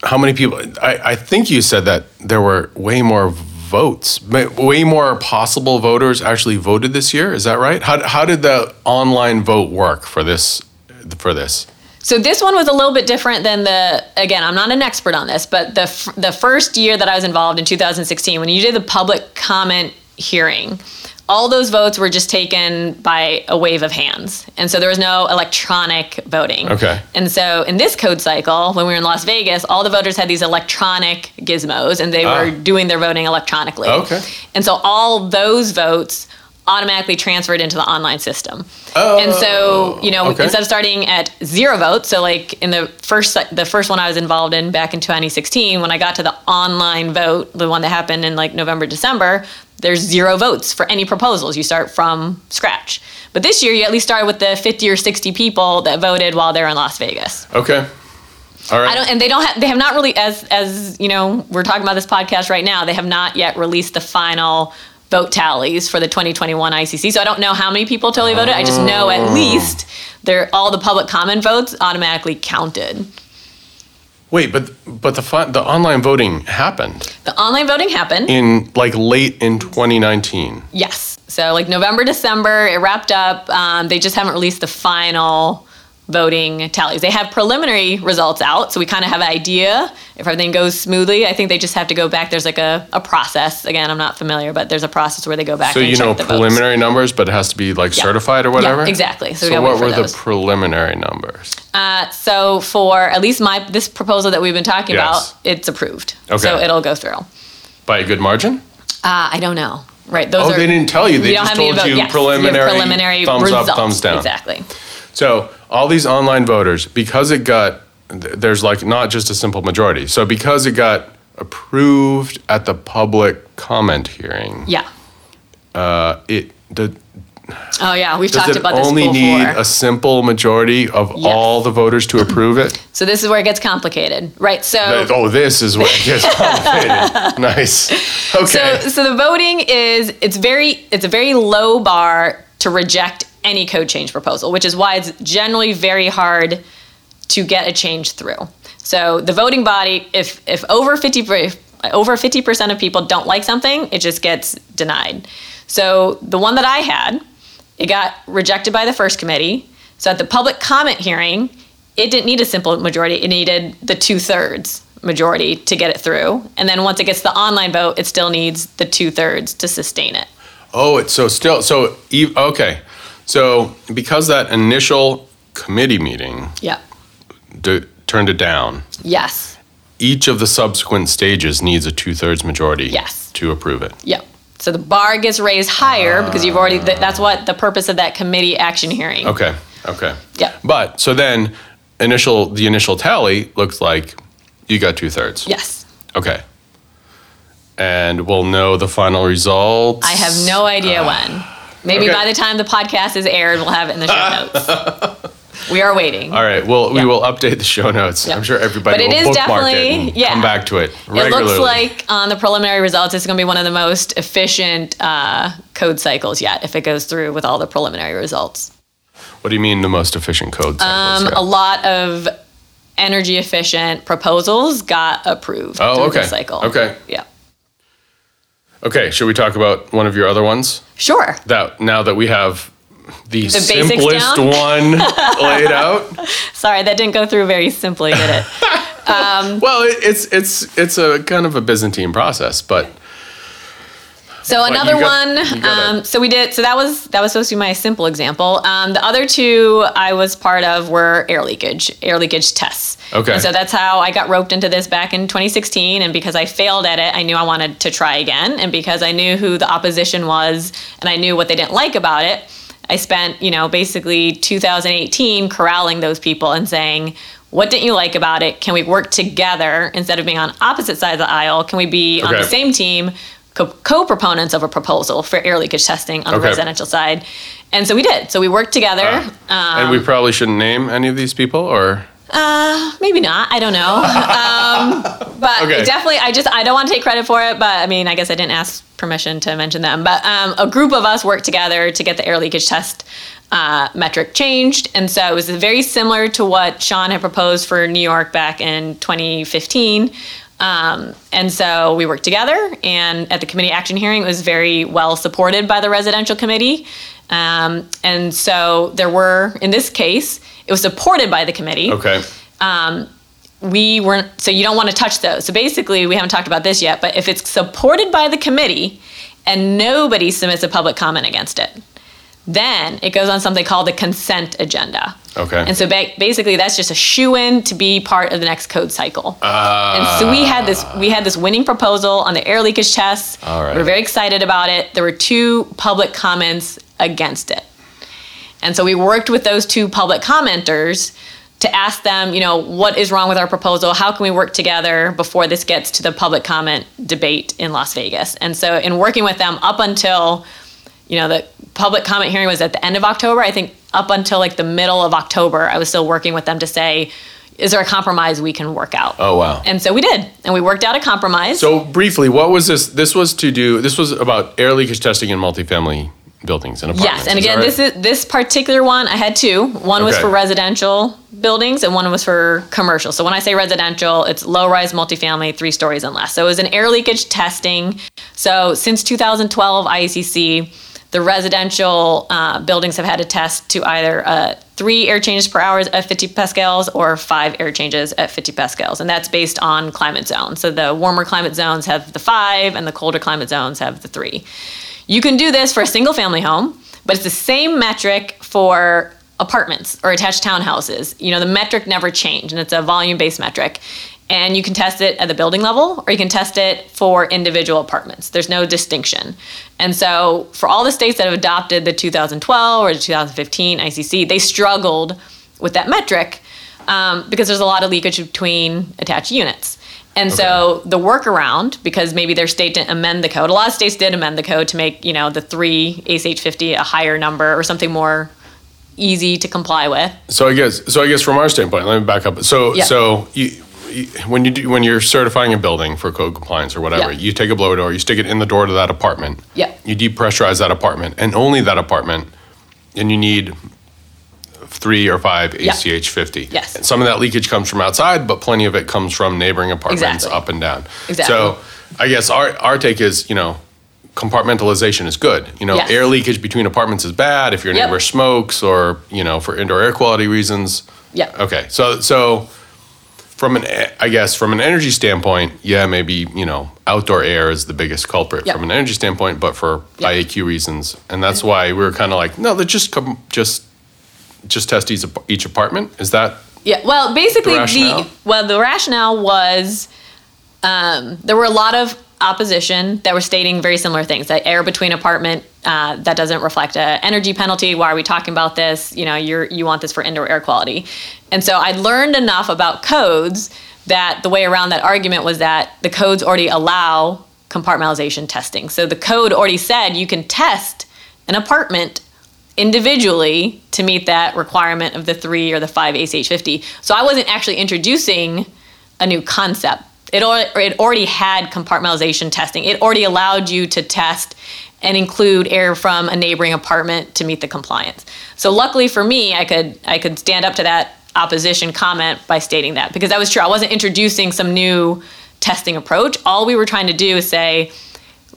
Speaker 2: how many people? I, I think you said that there were way more votes, way more possible voters actually voted this year. Is that right? How, how did the online vote work for this? For this?
Speaker 4: So this one was a little bit different than the. Again, I'm not an expert on this, but the f- the first year that I was involved in 2016, when you did the public comment hearing, all those votes were just taken by a wave of hands, and so there was no electronic voting.
Speaker 2: Okay.
Speaker 4: And so in this code cycle, when we were in Las Vegas, all the voters had these electronic gizmos, and they
Speaker 2: Ah.
Speaker 4: were doing their voting electronically.
Speaker 2: Okay.
Speaker 4: And so all those votes automatically transferred into the online system. Oh, and so, you know,
Speaker 2: okay.
Speaker 4: instead of starting at zero votes, so like in the first the first one I was involved in back in 2016, when I got to the online vote, the one that happened in like November December, there's zero votes for any proposals. You start from scratch. But this year, you at least started with the 50 or 60 people that voted while they're in Las Vegas.
Speaker 2: Okay. All right.
Speaker 4: I don't, and they don't have, they have not really, as, as, you know, we're talking about this podcast right now, they have not yet released the final vote tallies for the 2021 ICC. So I don't know how many people totally voted. I just know
Speaker 2: Oh.
Speaker 4: at least they're, all the public comment votes automatically counted.
Speaker 2: Wait, but but the fun, the online voting happened
Speaker 4: The online voting happened.
Speaker 2: in like late in 2019.
Speaker 4: Yes. So like November, December, it wrapped up. Um, they just haven't released the final voting tallies. They have preliminary results out, so we kind of have an idea if everything goes smoothly. I think they just have to go back. There's like a, a process. Again, I'm not familiar, but there's a process where they go back
Speaker 2: So
Speaker 4: and
Speaker 2: you know
Speaker 4: the votes.
Speaker 2: preliminary numbers, but it has to be like
Speaker 4: Yeah.
Speaker 2: certified or whatever.
Speaker 4: Yeah, exactly. So,
Speaker 2: So
Speaker 4: gotta
Speaker 2: what were
Speaker 4: those.
Speaker 2: the preliminary numbers?
Speaker 4: Uh, so for at least my this proposal that we've been talking
Speaker 2: Yes.
Speaker 4: about, it's approved.
Speaker 2: Okay.
Speaker 4: So it'll go through.
Speaker 2: By a good margin?
Speaker 4: Uh, I don't know. Right. Those
Speaker 2: Oh,
Speaker 4: are,
Speaker 2: they didn't tell you. They
Speaker 4: we
Speaker 2: just told
Speaker 4: vote-
Speaker 2: you
Speaker 4: yes,
Speaker 2: preliminary,
Speaker 4: preliminary
Speaker 2: thumbs
Speaker 4: results.
Speaker 2: up, thumbs down.
Speaker 4: Exactly.
Speaker 2: So all these online voters, because it got, there's like not just a simple majority. So because it got approved at the public comment hearing,
Speaker 4: Yeah.
Speaker 2: uh, it the,
Speaker 4: Oh yeah, we've talked about this before.
Speaker 2: only need a simple majority of
Speaker 4: Yes.
Speaker 2: all the voters to approve it?
Speaker 4: so this is where it gets complicated, right? So
Speaker 2: That- oh, this is where it gets complicated. nice. Okay.
Speaker 4: So, so the voting is it's very it's a very low bar to reject any code change proposal, which is why it's generally very hard to get a change through. So the voting body, if if over fifty per- over fifty percent of people don't like something, it just gets denied. So the one that I had, it got rejected by the first committee. So at the public comment hearing, it didn't need a simple majority; it needed the two thirds majority to get it through. And then once it gets the online vote, it still needs the two thirds to sustain it.
Speaker 2: Oh, it's so still so okay. So because that initial committee meeting
Speaker 4: Yeah.
Speaker 2: d- turned it down,
Speaker 4: Yes.
Speaker 2: each of the subsequent stages needs a two-thirds majority
Speaker 4: Yes.
Speaker 2: to approve it.
Speaker 4: Yep. So the bar gets raised higher ah. because you've already. Th- that's what the purpose of that committee action hearing.
Speaker 2: Okay. Okay.
Speaker 4: Yeah.
Speaker 2: But so then initial the initial tally looks like you got two-thirds.
Speaker 4: Yes.
Speaker 2: Okay. And we'll know the final results.
Speaker 4: I have no idea ah. when. Maybe
Speaker 2: Okay.
Speaker 4: by the time the podcast is aired, we'll have it in the show notes. we are waiting.
Speaker 2: All right. Well, we will update the show notes.
Speaker 4: Yeah.
Speaker 2: I'm sure everybody
Speaker 4: But it
Speaker 2: will
Speaker 4: is
Speaker 2: bookmark it
Speaker 4: definitely-
Speaker 2: and
Speaker 4: yeah.
Speaker 2: come back to it
Speaker 4: It looks like on the preliminary results, it's going to be one of the most efficient uh, code cycles yet if it goes through with all the preliminary results.
Speaker 2: What do you mean the most efficient code cycles?
Speaker 4: Um,
Speaker 2: Yeah.
Speaker 4: a lot of energy efficient proposals got approved
Speaker 2: Oh, okay.
Speaker 4: cycle.
Speaker 2: Okay.
Speaker 4: Yeah.
Speaker 2: Okay, should we talk about one of your other ones?
Speaker 4: Sure.
Speaker 2: That now that we have the,
Speaker 4: basics
Speaker 2: simplest one laid out.
Speaker 4: Sorry, that didn't go through very simply, did it?
Speaker 2: Well, it, it's it's it's a kind of a Byzantine process, but
Speaker 4: So
Speaker 2: you
Speaker 4: another
Speaker 2: got-
Speaker 4: one. Um, so we did. So that was that was supposed to be my simple example. Um, the other two I was part of were air leakage, air leakage tests.
Speaker 2: Okay.
Speaker 4: And so that's how I got roped into this back in 2016. And because I failed at it, I knew I wanted to try again. And because I knew who the opposition was, and I knew what they didn't like about it, I spent you know basically 2018 corralling those people and saying. What didn't you like about it? Can we work together instead of being on opposite sides of the aisle? Can we be on the same team, co- co-proponents of a proposal for air leakage testing on the
Speaker 2: Okay.
Speaker 4: residential side. And so we did. So we worked together.
Speaker 2: and
Speaker 4: Um,
Speaker 2: we probably shouldn't name any of these people, or
Speaker 4: uh, maybe not. I don't know. um, but
Speaker 2: Okay.
Speaker 4: definitely, I just I don't want to take credit for it. But I mean, I guess I didn't ask permission to mention them. But um, a group of us worked together to get the air leakage test. Uh, metric changed, and so it was very similar to what Sean had proposed for New York back in 2015. Um, and so we worked together, and at the committee action hearing, it was very well supported by the residential committee. Um, and so there were, in this case, it was supported by the committee.
Speaker 2: okay,
Speaker 4: We weren't, so you don't want to touch those. So basically, we haven't talked about this yet, but if it's supported by the committee and nobody submits a public comment against it, then it goes on something called the consent agenda.
Speaker 2: Okay.
Speaker 4: And so ba- basically, that's just a shoe in to be part of the next code cycle. and so we had this we had this winning proposal on the air leakage tests.
Speaker 2: All right.
Speaker 4: We were very excited about it. There were two public comments against it. And so we worked with those two public commenters to ask them, you know, what is wrong with our proposal? How can we work together before this gets to the public comment debate in Las Vegas? And so in working with them up until, you know, the public comment hearing was at the end of October, I think up until like the middle of October, I was still working with them to say, is there a compromise we can work out?
Speaker 2: Oh, wow.
Speaker 4: And so we did. And we worked out a compromise.
Speaker 2: So briefly, what was this? This was to do. This was about air leakage testing in multifamily buildings and apartments.
Speaker 4: Yes, and again,
Speaker 2: right?
Speaker 4: this is this particular one. I had two. One was for residential buildings, and one was for commercial. So when I say residential, it's low-rise multifamily, three stories and less. So it was an air leakage testing. So since 2012, IECC, The residential uh, buildings have had to test to either uh, three air changes per hour at 50 pascals or five air changes at 50 pascals. And that's based on climate zone. So the warmer climate zones have the five, and the colder climate zones have the three. You can do this for a single family home, but it's the same metric for apartments or attached townhouses. You know, the metric never changed, and it's a volume based metric and you can test it at the building level or you can test it for individual apartments. There's no distinction. And so, for all the states that have adopted the 2012 or the 2015 ICC, they struggled with that metric um, because there's a lot of leakage between attached units. And okay. so the workaround, because maybe their state didn't amend the code, a lot of states did amend the code to make you know the three ACH 50 a higher number or something more easy to comply with.
Speaker 2: So I guess so I guess from our standpoint, let me back up. So so you when you do, when you're certifying a building for code compliance or whatever, you take a blower door, you stick it in the door to that apartment.
Speaker 4: Yeah.
Speaker 2: You depressurize that apartment and only that apartment, and you need three or five ACH 50.
Speaker 4: Yes.
Speaker 2: And some of that leakage comes from outside, but plenty of it comes from neighboring apartments exactly. up and down.
Speaker 4: Exactly.
Speaker 2: So I guess our, our take is, you know, compartmentalization is good. You know,
Speaker 4: yes.
Speaker 2: air leakage between apartments is bad if your neighbor yep. smokes or, you know, for indoor air quality reasons.
Speaker 4: Yeah.
Speaker 2: Okay. So, so from an I guess from an energy standpoint, yeah, maybe you know outdoor air is the biggest culprit yep. from an energy standpoint, but for yep. IAQ reasons, and that's mm-hmm. why we were kind of like, no, let's just come just just test each each apartment. Is that
Speaker 4: yeah? Well, basically the, the well the rationale was um, there were a lot of opposition that were stating very similar things that air between apartment uh, that doesn't reflect a energy penalty why are we talking about this you know you're you want this for indoor air quality and so i learned enough about codes that the way around that argument was that the codes already allow compartmentalization testing so the code already said you can test an apartment individually to meet that requirement of the three or the five ACH50. So I wasn't actually introducing a new concept it, it already had compartmentalization testing. It already allowed you to test and include air from a neighboring apartment to meet the compliance. So luckily for me, I could I could stand up to that opposition comment by stating that because that was true. I wasn't introducing some new testing approach. All we were trying to do is say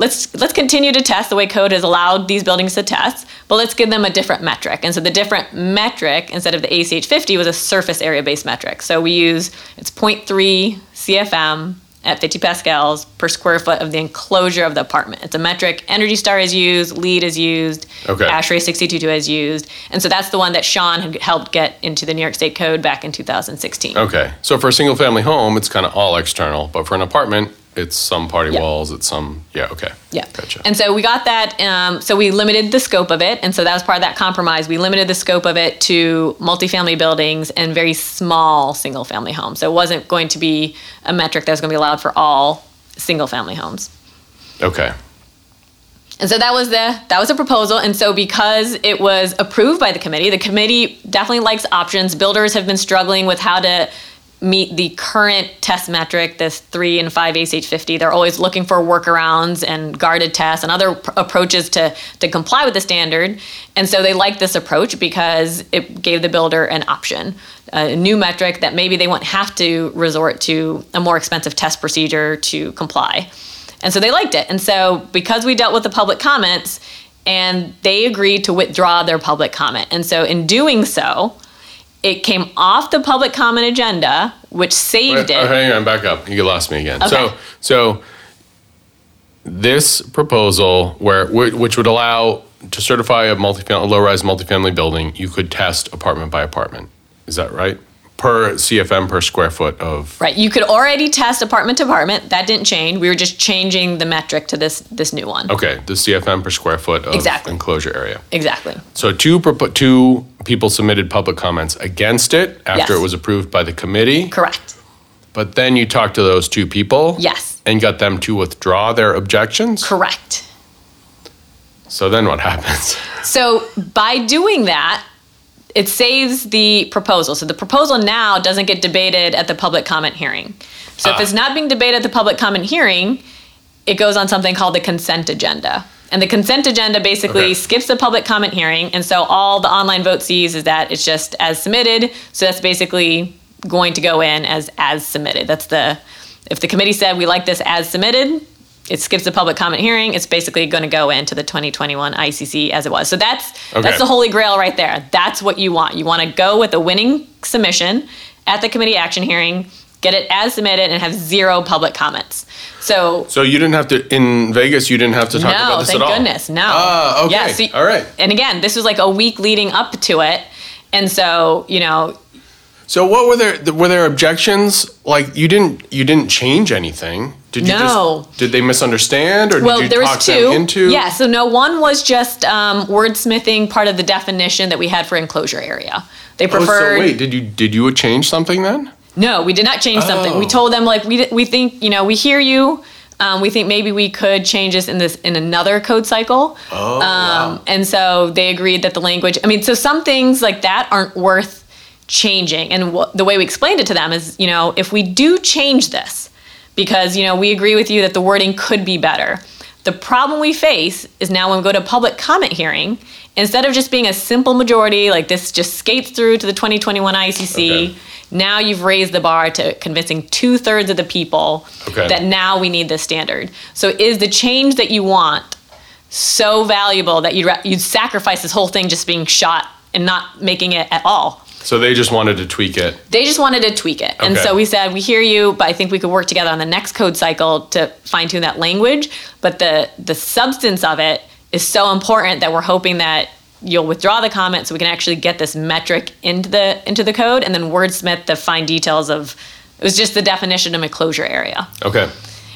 Speaker 4: let's let's continue to test the way code has allowed these buildings to test, but let's give them a different metric. And so the different metric instead of the ACH 50 was a surface area based metric. So we use it's 0.3 CFM at 50 pascals per square foot of the enclosure of the apartment. It's a metric Energy Star is used, LEED is used,
Speaker 2: okay.
Speaker 4: ASHRAE 62.2 is used. And so that's the one that Sean had helped get into the New York State Code back in 2016.
Speaker 2: Okay. So for a single family home, it's kind of all external, but for an apartment, it's some party yep. walls, it's some, yeah, okay.
Speaker 4: Yeah.
Speaker 2: Gotcha.
Speaker 4: And so we got that, um, so we limited the scope of it. And so that was part of that compromise. We limited the scope of it to multifamily buildings and very small single family homes. So it wasn't going to be a metric that was going to be allowed for all single family homes.
Speaker 2: Okay.
Speaker 4: And so that was the that was a proposal. And so because it was approved by the committee, the committee definitely likes options. Builders have been struggling with how to meet the current test metric, this three and five ACH50. They're always looking for workarounds and guarded tests and other pr- approaches to, to comply with the standard. And so they like this approach because it gave the builder an option, a new metric that maybe they won't have to resort to a more expensive test procedure to comply. And so they liked it. And so because we dealt with the public comments, and they agreed to withdraw their public comment. And so in doing so, it came off the public comment agenda, which saved Wait, it.
Speaker 2: Hang on, back up. You lost me again.
Speaker 4: Okay.
Speaker 2: So, so this proposal, where which would allow to certify a multifamily, low-rise multifamily building, you could test apartment by apartment. Is that right? per CFM per square foot of.
Speaker 4: Right. You could already test apartment to apartment. That didn't change. We were just changing the metric to this this new one.
Speaker 2: Okay, the CFM per square foot of
Speaker 4: exactly.
Speaker 2: enclosure area.
Speaker 4: Exactly.
Speaker 2: So two two people submitted public comments against it after yes. it was approved by the committee.
Speaker 4: Correct.
Speaker 2: But then you talked to those two people.
Speaker 4: Yes.
Speaker 2: And got them to withdraw their objections.
Speaker 4: Correct.
Speaker 2: So then what happens?
Speaker 4: So by doing that, it saves the proposal. So the proposal now doesn't get debated at the public comment hearing. So if ah. it's not being debated at the public comment hearing, it goes on something called the consent agenda. And the consent agenda basically okay. skips the public comment hearing. And so all the online vote sees is that it's just as submitted. So that's basically going to go in as as submitted. That's the if the committee said we like this as submitted, it skips the public comment hearing. It's basically going to go into the 2021 ICC as it was. So that's
Speaker 2: Okay.
Speaker 4: that's the holy grail right there. That's what you want. You want to go with a winning submission at the committee action hearing, get it as submitted, and have zero public comments. So
Speaker 2: So you didn't have to in Vegas. You didn't have to talk
Speaker 4: no,
Speaker 2: about this
Speaker 4: thank
Speaker 2: at all.
Speaker 4: goodness, no.
Speaker 2: Ah, okay.
Speaker 4: Yeah, see-
Speaker 2: all right.
Speaker 4: And again, this was like a week leading up to it, and so you know,
Speaker 2: So what were there? Were there objections? Like you didn't you didn't change anything? Did you
Speaker 4: No.
Speaker 2: just did they misunderstand or
Speaker 4: well,
Speaker 2: did you
Speaker 4: there
Speaker 2: talk
Speaker 4: was
Speaker 2: them
Speaker 4: two.
Speaker 2: into?
Speaker 4: Yeah, so no, one was just um, wordsmithing part of the definition that we had for enclosure area. They
Speaker 2: Oh,
Speaker 4: preferred.
Speaker 2: so wait, did you did you change something then?
Speaker 4: No, we did not change something. We
Speaker 2: Oh.
Speaker 4: told them like we we think you know we hear you. Um, we think maybe we could change this in this in another code cycle.
Speaker 2: Oh,
Speaker 4: um, And so they agreed that the language. I mean, so some things like that aren't worth changing. And wh- the way we explained it to them is, you know, if we do change this, because you know we agree with you that the wording could be better. The problem we face is now when we go to public comment hearing, instead of just being a simple majority, like this just skates through to the 2021 ICC.
Speaker 2: Okay.
Speaker 4: Now you've raised the bar to convincing two thirds of the people
Speaker 2: Okay.
Speaker 4: that now we need this standard. So is the change that you want so valuable that you'd, you'd sacrifice this whole thing just being shot and not making it at all?
Speaker 2: So they just wanted to tweak it.
Speaker 4: They just wanted to tweak it. And so we said, we hear you, but I think we could work together on the next code cycle to fine tune that language. But the, the substance of it is so important that we're hoping that you'll withdraw the comment so we can actually get this metric into the into the code and then wordsmith the fine details of it was just the definition of enclosure area.
Speaker 2: Okay.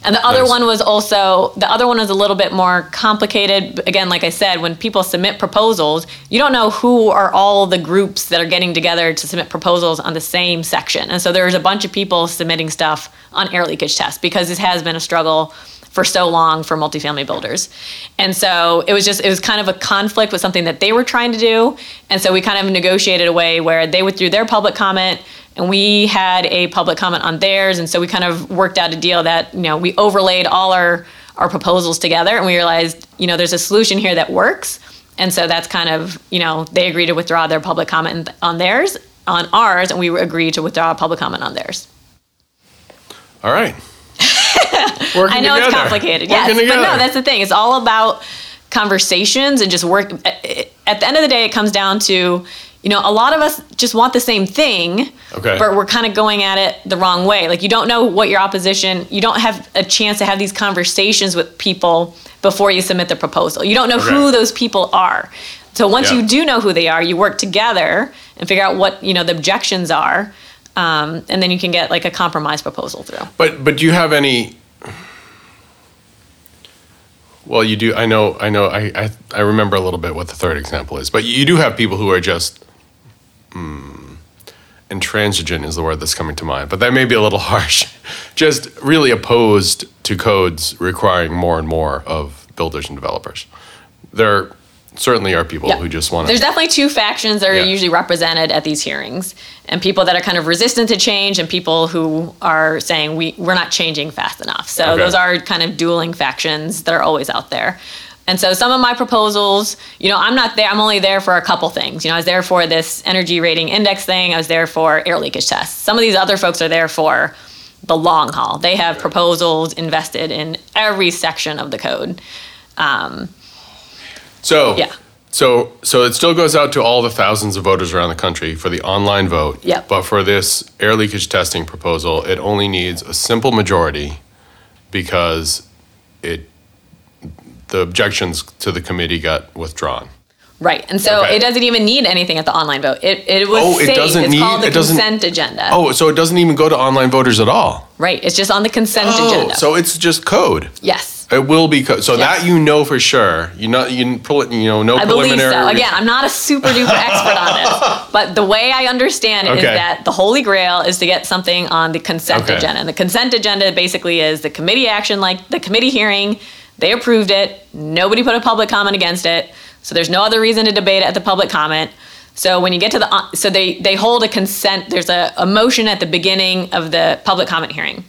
Speaker 4: And the other
Speaker 2: Nice.
Speaker 4: one was also the other one was a little bit more complicated. Again, like I said, when people submit proposals, you don't know who are all the groups that are getting together to submit proposals on the same section. And so there's a bunch of people submitting stuff on air leakage tests because this has been a struggle for so long for multifamily builders. And so it was just it was kind of a conflict with something that they were trying to do. And so we kind of negotiated a way where they withdrew their public comment and we had a public comment on theirs and so we kind of worked out a deal that you know we overlaid all our our proposals together and we realized you know there's a solution here that works and so that's kind of you know they agreed to withdraw their public comment on theirs on ours and we agreed to withdraw public comment on theirs
Speaker 2: All right.
Speaker 4: I know it's
Speaker 2: together.
Speaker 4: complicated,
Speaker 2: Working
Speaker 4: yes, but
Speaker 2: together.
Speaker 4: no, that's the thing. It's all about conversations and just work. Uh, uh, at the end of the day, it comes down to, you know, a lot of us just want the same thing,
Speaker 2: Okay.
Speaker 4: but we're kind of going at it the wrong way. Like you don't know what your opposition, you don't have a chance to have these conversations with people before you submit the proposal. You don't know who those people are. So once
Speaker 2: Yeah.
Speaker 4: you do know who they are, you work together and figure out what you know the objections are, um, and then you can get like a compromise proposal through.
Speaker 2: But but do you have any? Well, you do. I know. I know. I, I I remember a little bit what the third example is. But you do have people who are just. Mm, intransigent is the word that's coming to mind, but that may be a little harsh. Just really opposed to codes requiring more and more of builders and developers. There certainly are people who just want to.
Speaker 4: There's definitely two factions that are
Speaker 2: Yeah.
Speaker 4: usually represented at these hearings, and people that are kind of resistant to change, and people who are saying we we're not changing fast enough. So
Speaker 2: Okay.
Speaker 4: those are kind of dueling factions that are always out there. And so some of my proposals, you know, I'm not there. I'm only there for a couple things. You know, I was there for this energy rating index thing. I was there for air leakage tests. Some of these other folks are there for the long haul. They have proposals invested in every section of the code. Um,
Speaker 2: So
Speaker 4: Yeah.
Speaker 2: So so it still goes out to all the thousands of voters around the country for the online vote.
Speaker 4: Yep.
Speaker 2: But for this air leakage testing proposal, it only needs a simple majority because it the objections to the committee got withdrawn.
Speaker 4: Right, and so
Speaker 2: Okay.
Speaker 4: it doesn't even need anything at the online vote. It, it was
Speaker 2: Oh, it
Speaker 4: safe.
Speaker 2: doesn't
Speaker 4: it's
Speaker 2: need-
Speaker 4: called the
Speaker 2: it doesn't-
Speaker 4: consent agenda.
Speaker 2: Oh, so it doesn't even go to online voters at all.
Speaker 4: right. It's just on the consent
Speaker 2: Oh,
Speaker 4: agenda.
Speaker 2: so it's just code.
Speaker 4: yes,
Speaker 2: It will be. So
Speaker 4: Yes.
Speaker 2: that you know for sure. You know you prel- you know no
Speaker 4: I believe
Speaker 2: preliminary.
Speaker 4: so. Again, I'm not a super duper expert on this, but the way I understand it is
Speaker 2: Okay.
Speaker 4: that the holy grail is to get something on the consent
Speaker 2: Okay.
Speaker 4: agenda. And the consent agenda basically is the committee action, like the committee hearing. They approved it. Nobody put a public comment against it. So there's no other reason to debate it at the public comment. So when you get to the, uh, so they, they hold a consent, there's a, a motion at the beginning of the public comment hearing.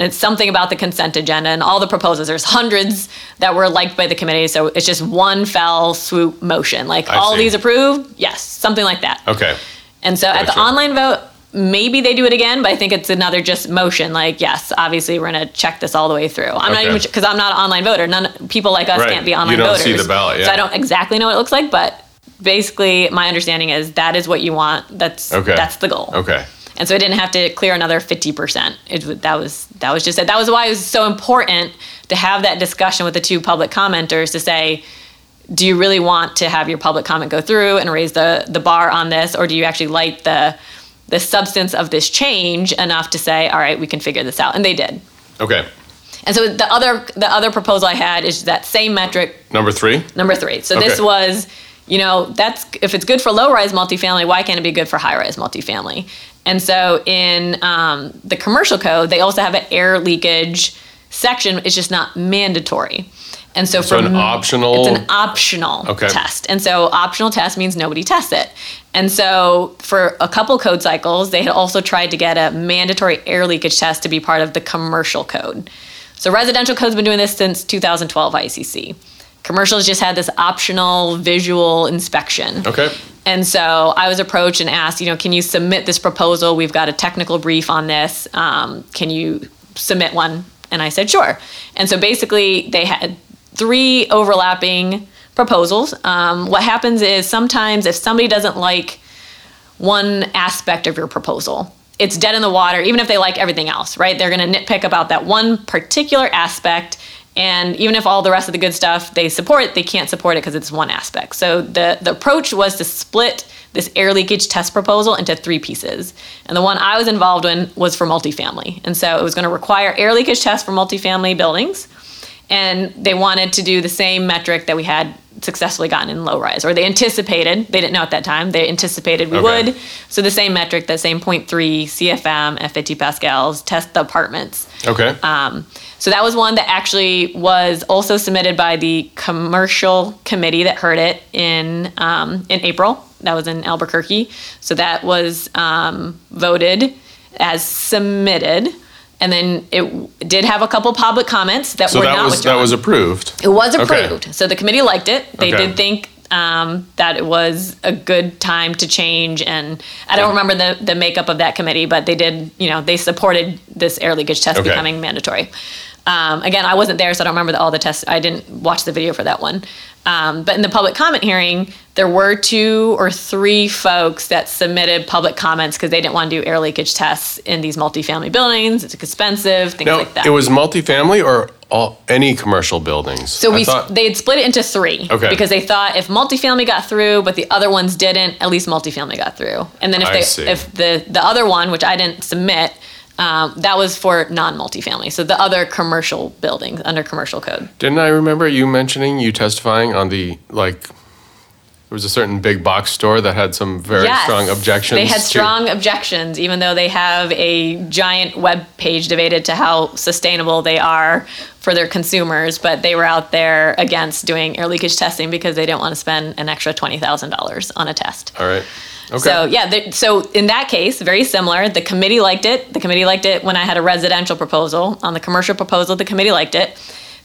Speaker 4: And it's something about the consent agenda and all the proposals. There's hundreds that were liked by the committee. So it's just one fell swoop motion. Like
Speaker 2: I
Speaker 4: all
Speaker 2: see.
Speaker 4: these approved? Yes, something like that.
Speaker 2: Okay.
Speaker 4: And so at the online vote, maybe they do it again, but I think it's another just motion. Like, yes, obviously we're going to check this all the way through. I'm not
Speaker 2: Okay.
Speaker 4: even because I'm not an online voter. None people like us
Speaker 2: Right.
Speaker 4: can't be online You
Speaker 2: don't
Speaker 4: voters.
Speaker 2: see the ballot, yeah. So.
Speaker 4: I don't exactly know what it looks like, but basically my understanding is that is what you want. That's
Speaker 2: Okay.
Speaker 4: that's the goal.
Speaker 2: Okay.
Speaker 4: And so I didn't have to clear another 50%. It, that was that was just it. That was why it was so important to have that discussion with the two public commenters to say, do you really want to have your public comment go through and raise the the bar on this, or do you actually like the the substance of this change enough to say, all right, we can figure this out? And they did.
Speaker 2: Okay.
Speaker 4: And so the other the other proposal I had is that same metric
Speaker 2: Number three.
Speaker 4: Number three. So this was, you know, that's if it's good for low rise multifamily, why can't it be good for high rise multifamily? And so in um, the commercial code, they also have an air leakage section. It's just not mandatory. And so,
Speaker 2: So
Speaker 4: for
Speaker 2: an optional-
Speaker 4: It's an optional
Speaker 2: Okay.
Speaker 4: test. And so optional test means nobody tests it. And so for a couple code cycles, they had also tried to get a mandatory air leakage test to be part of the commercial code. So residential code's been doing this since 2012 ICC. Commercials just had this optional visual inspection.
Speaker 2: Okay.
Speaker 4: And so I was approached and asked, you know, can you submit this proposal? We've got a technical brief on this. Um, can you submit one? And I said, sure. And so basically, they had three overlapping proposals. Um, what happens is sometimes if somebody doesn't like one aspect of your proposal, it's dead in the water, even if they like everything else, right? They're going to nitpick about that one particular aspect. And even if all the rest of the good stuff they support, they can't support it because it's one aspect. So the, the approach was to split this air leakage test proposal into three pieces. And the one I was involved in was for multifamily. And so it was going to require air leakage tests for multifamily buildings and they wanted to do the same metric that we had successfully gotten in low rise or they anticipated they didn't know at that time they anticipated we
Speaker 2: Okay.
Speaker 4: would so the same metric the same 0.3 cfm at 50 pascals test the apartments
Speaker 2: Okay.
Speaker 4: um, so that was one that actually was also submitted by the commercial committee that heard it in um, in April. That was in Albuquerque. So that was um, voted as submitted, and then it did have a couple public comments that
Speaker 2: so
Speaker 4: were
Speaker 2: that
Speaker 4: not
Speaker 2: was
Speaker 4: withdrawn.
Speaker 2: that was approved.
Speaker 4: It was
Speaker 2: Okay.
Speaker 4: approved. So the committee liked it. They
Speaker 2: Okay.
Speaker 4: did think um, that it was a good time to change. And I don't remember the, the makeup of that committee, but they did, you know, they supported this air leakage test
Speaker 2: Okay.
Speaker 4: becoming mandatory. Um, again, I wasn't there, so I don't remember the, all the tests. I didn't watch the video for that one. Um, but in the public comment hearing, there were two or three folks that submitted public comments because they didn't want to do air leakage tests in these multifamily buildings. It's expensive, things
Speaker 2: Now,
Speaker 4: like that.
Speaker 2: it was multifamily or all, any commercial buildings.
Speaker 4: So
Speaker 2: I
Speaker 4: we
Speaker 2: thought-
Speaker 4: they had split it into three
Speaker 2: Okay.
Speaker 4: because they thought if multifamily got through, but the other ones didn't, at least multifamily got through. And then if
Speaker 2: I
Speaker 4: they
Speaker 2: see.
Speaker 4: if the the other one, which I didn't submit, um, that was for non-multifamily. So the other commercial buildings under commercial code.
Speaker 2: Didn't I remember you mentioning you testifying on the like? There was a certain big box store that had some very
Speaker 4: Yes.
Speaker 2: strong objections.
Speaker 4: They had
Speaker 2: to-
Speaker 4: strong objections, even though they have a giant web page devoted to how sustainable they are for their consumers. But they were out there against doing air leakage testing because they didn't want to spend an extra twenty thousand dollars on a test.
Speaker 2: All right. Okay.
Speaker 4: So yeah, so in that case, very similar. The committee liked it. The committee liked it when I had a residential proposal. On the commercial proposal, the committee liked it.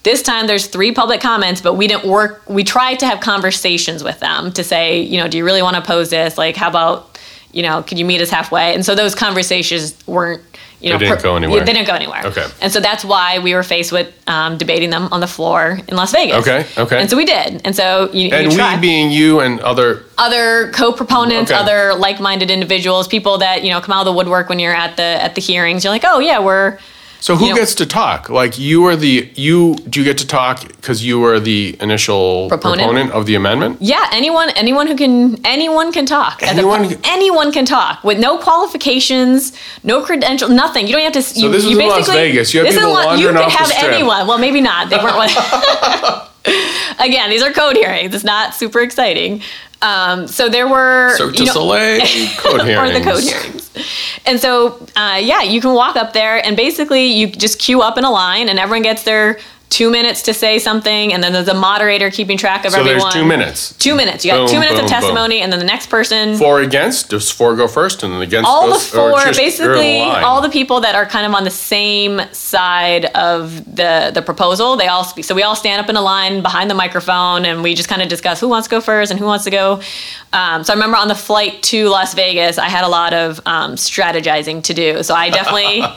Speaker 4: This time there's three public comments, but we didn't work. We tried to have conversations with them to say, you know, do you really want to oppose this? Like, how about, you know, could you meet us halfway? And so those conversations weren't, you know,
Speaker 2: They didn't go anywhere.
Speaker 4: They didn't go anywhere.
Speaker 2: Okay.
Speaker 4: And so that's why we were faced with um, debating them on the floor in Las Vegas.
Speaker 2: Okay, okay.
Speaker 4: And so we did. And so you,
Speaker 2: and
Speaker 4: you
Speaker 2: we being you and other
Speaker 4: other co-proponents,
Speaker 2: Okay.
Speaker 4: other like-minded individuals, people that you know come out of the woodwork when you're at the at the hearings. You're like, oh yeah, we're
Speaker 2: So who
Speaker 4: You know-
Speaker 2: gets to talk? Like you are the you do you get to talk because you were the initial
Speaker 4: Proponent.
Speaker 2: of the amendment?
Speaker 4: yeah anyone anyone who can anyone can talk. At the-
Speaker 2: Anyone-
Speaker 4: anyone can talk with no qualifications, no credential, nothing. You don't have to. So you,
Speaker 2: this is
Speaker 4: you
Speaker 2: Las Vegas. You have people
Speaker 4: Las-
Speaker 2: wandering
Speaker 4: You could
Speaker 2: off the
Speaker 4: have
Speaker 2: strip.
Speaker 4: anyone. Well, maybe not. They weren't. Again, these are code hearings. It's not super exciting. Um, so there were
Speaker 2: Cirque
Speaker 4: you know-
Speaker 2: Soleil code
Speaker 4: or the code hearings. And so, uh, yeah, you can walk up there and basically you just queue up in a line and everyone gets their two minutes to say something, and then there's a moderator keeping track of
Speaker 2: So
Speaker 4: everyone.
Speaker 2: there's two minutes.
Speaker 4: Two minutes. You got
Speaker 2: Boom,
Speaker 4: two minutes
Speaker 2: boom,
Speaker 4: of
Speaker 2: boom.
Speaker 4: testimony, and then the next person.
Speaker 2: Four against, does for go first, and then against
Speaker 4: all the
Speaker 2: goes, or
Speaker 4: four,
Speaker 2: just- you're in a
Speaker 4: basically, all the people that are kind of on the same side of the the proposal, they all speak. So we all stand up in a line behind the microphone, and we just kind of discuss who wants to go first and who wants to go. Um, so I remember on the flight to Las Vegas, I had a lot of um, strategizing to do. So I definitely.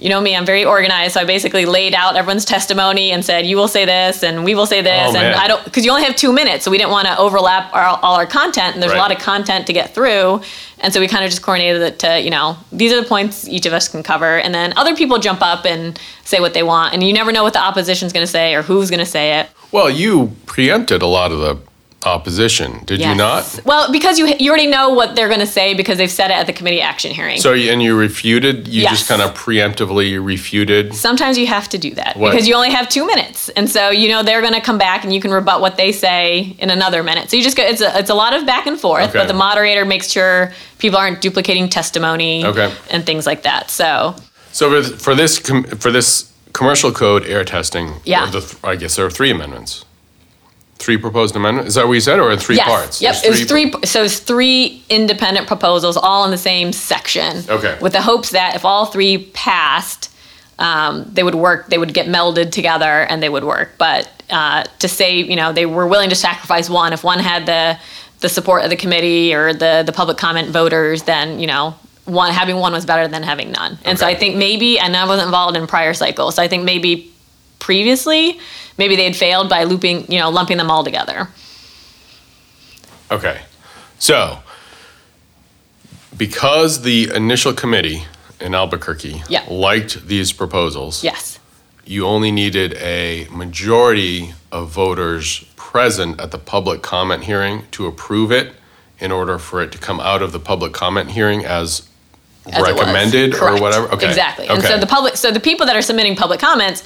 Speaker 4: You know me, I'm very organized. So I basically laid out everyone's testimony and said, "You will say this, and we will say this."
Speaker 2: Oh,
Speaker 4: and
Speaker 2: man.
Speaker 4: I don't, because you only have two minutes, so we didn't want to overlap our, all our content, and there's
Speaker 2: Right.
Speaker 4: a lot of content to get through. And so we kind of just coordinated it to, you know, these are the points each of us can cover. And then other people jump up and say what they want. And you never know what the opposition's going to say or who's going to say it.
Speaker 2: Well, you preempted a lot of the opposition, did you not?
Speaker 4: Well, because you, you already know what they're going to say because they've said it at the committee action hearing.
Speaker 2: So and you refuted. You
Speaker 4: Yes.
Speaker 2: just kind of preemptively refuted.
Speaker 4: Sometimes you have to do that
Speaker 2: What?
Speaker 4: because you only have two minutes, and so you know they're going to come back and you can rebut what they say in another minute. So you just go. It's a it's a lot of back and forth,
Speaker 2: Okay.
Speaker 4: but the moderator makes sure people aren't duplicating testimony
Speaker 2: Okay.
Speaker 4: and things like that. So
Speaker 2: So for, this com- for this commercial code air testing,
Speaker 4: Yeah.
Speaker 2: the th- I guess there are three amendments. Three proposed amendments. Is that what you said, or in three
Speaker 4: yes,
Speaker 2: parts?
Speaker 4: yep.
Speaker 2: There's
Speaker 4: It was three. So it's three independent proposals, all in the same section.
Speaker 2: Okay.
Speaker 4: With the hopes that if all three passed, um, they would work. They would get melded together and they would work. But uh, to say, you know, they were willing to sacrifice one if one had the the support of the committee or the the public comment voters, then you know. One having one was better than having none, and so I think maybe, and I wasn't involved in prior cycles, so I think maybe previously, maybe they had failed by looping, you know, lumping them all together.
Speaker 2: Okay. So, because the initial committee in Albuquerque
Speaker 4: Yeah.
Speaker 2: liked these proposals,
Speaker 4: Yes.
Speaker 2: you only needed a majority of voters present at the public comment hearing to approve it in order for it to come out of the public comment hearing as,
Speaker 4: as
Speaker 2: recommended or whatever. Okay.
Speaker 4: Exactly. And
Speaker 2: Okay.
Speaker 4: so the public, so the people that are submitting public comments,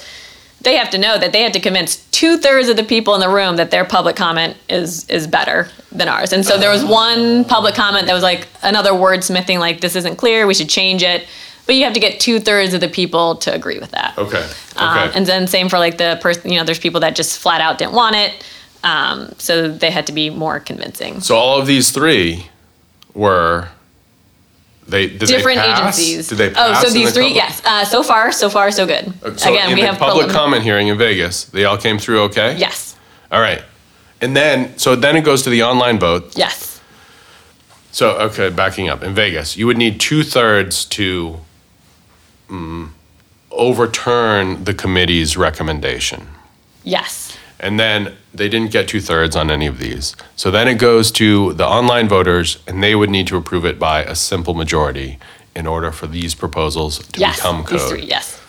Speaker 4: they have to know that they had to convince two thirds of the people in the room that their public comment is is better than ours. And so there was one public comment that was like another wordsmithing, like this isn't clear, we should change it. But you have to get two thirds of the people to agree with that.
Speaker 2: okay. Okay.
Speaker 4: Um, and then same for like the person, you know, there's people that just flat out didn't want it. Um, so they had to be more convincing.
Speaker 2: so all of these three were they
Speaker 4: Different agencies.
Speaker 2: Did they
Speaker 4: oh, so these
Speaker 2: the
Speaker 4: three, yes. Uh, so far, so far, so good.
Speaker 2: So
Speaker 4: Again,
Speaker 2: in
Speaker 4: we have
Speaker 2: public comment hearing in Vegas, they all came through okay?
Speaker 4: Yes.
Speaker 2: All right. And then, so then it goes to the online vote.
Speaker 4: Yes.
Speaker 2: So, okay, backing up. In Vegas, you would need two thirds to mm, overturn the committee's recommendation.
Speaker 4: Yes.
Speaker 2: And then they didn't get two thirds on any of these. So then it goes to the online voters, and they would need to approve it by a simple majority in order for these proposals to
Speaker 4: Yes.
Speaker 2: become
Speaker 4: These
Speaker 2: code.
Speaker 4: three. Yes.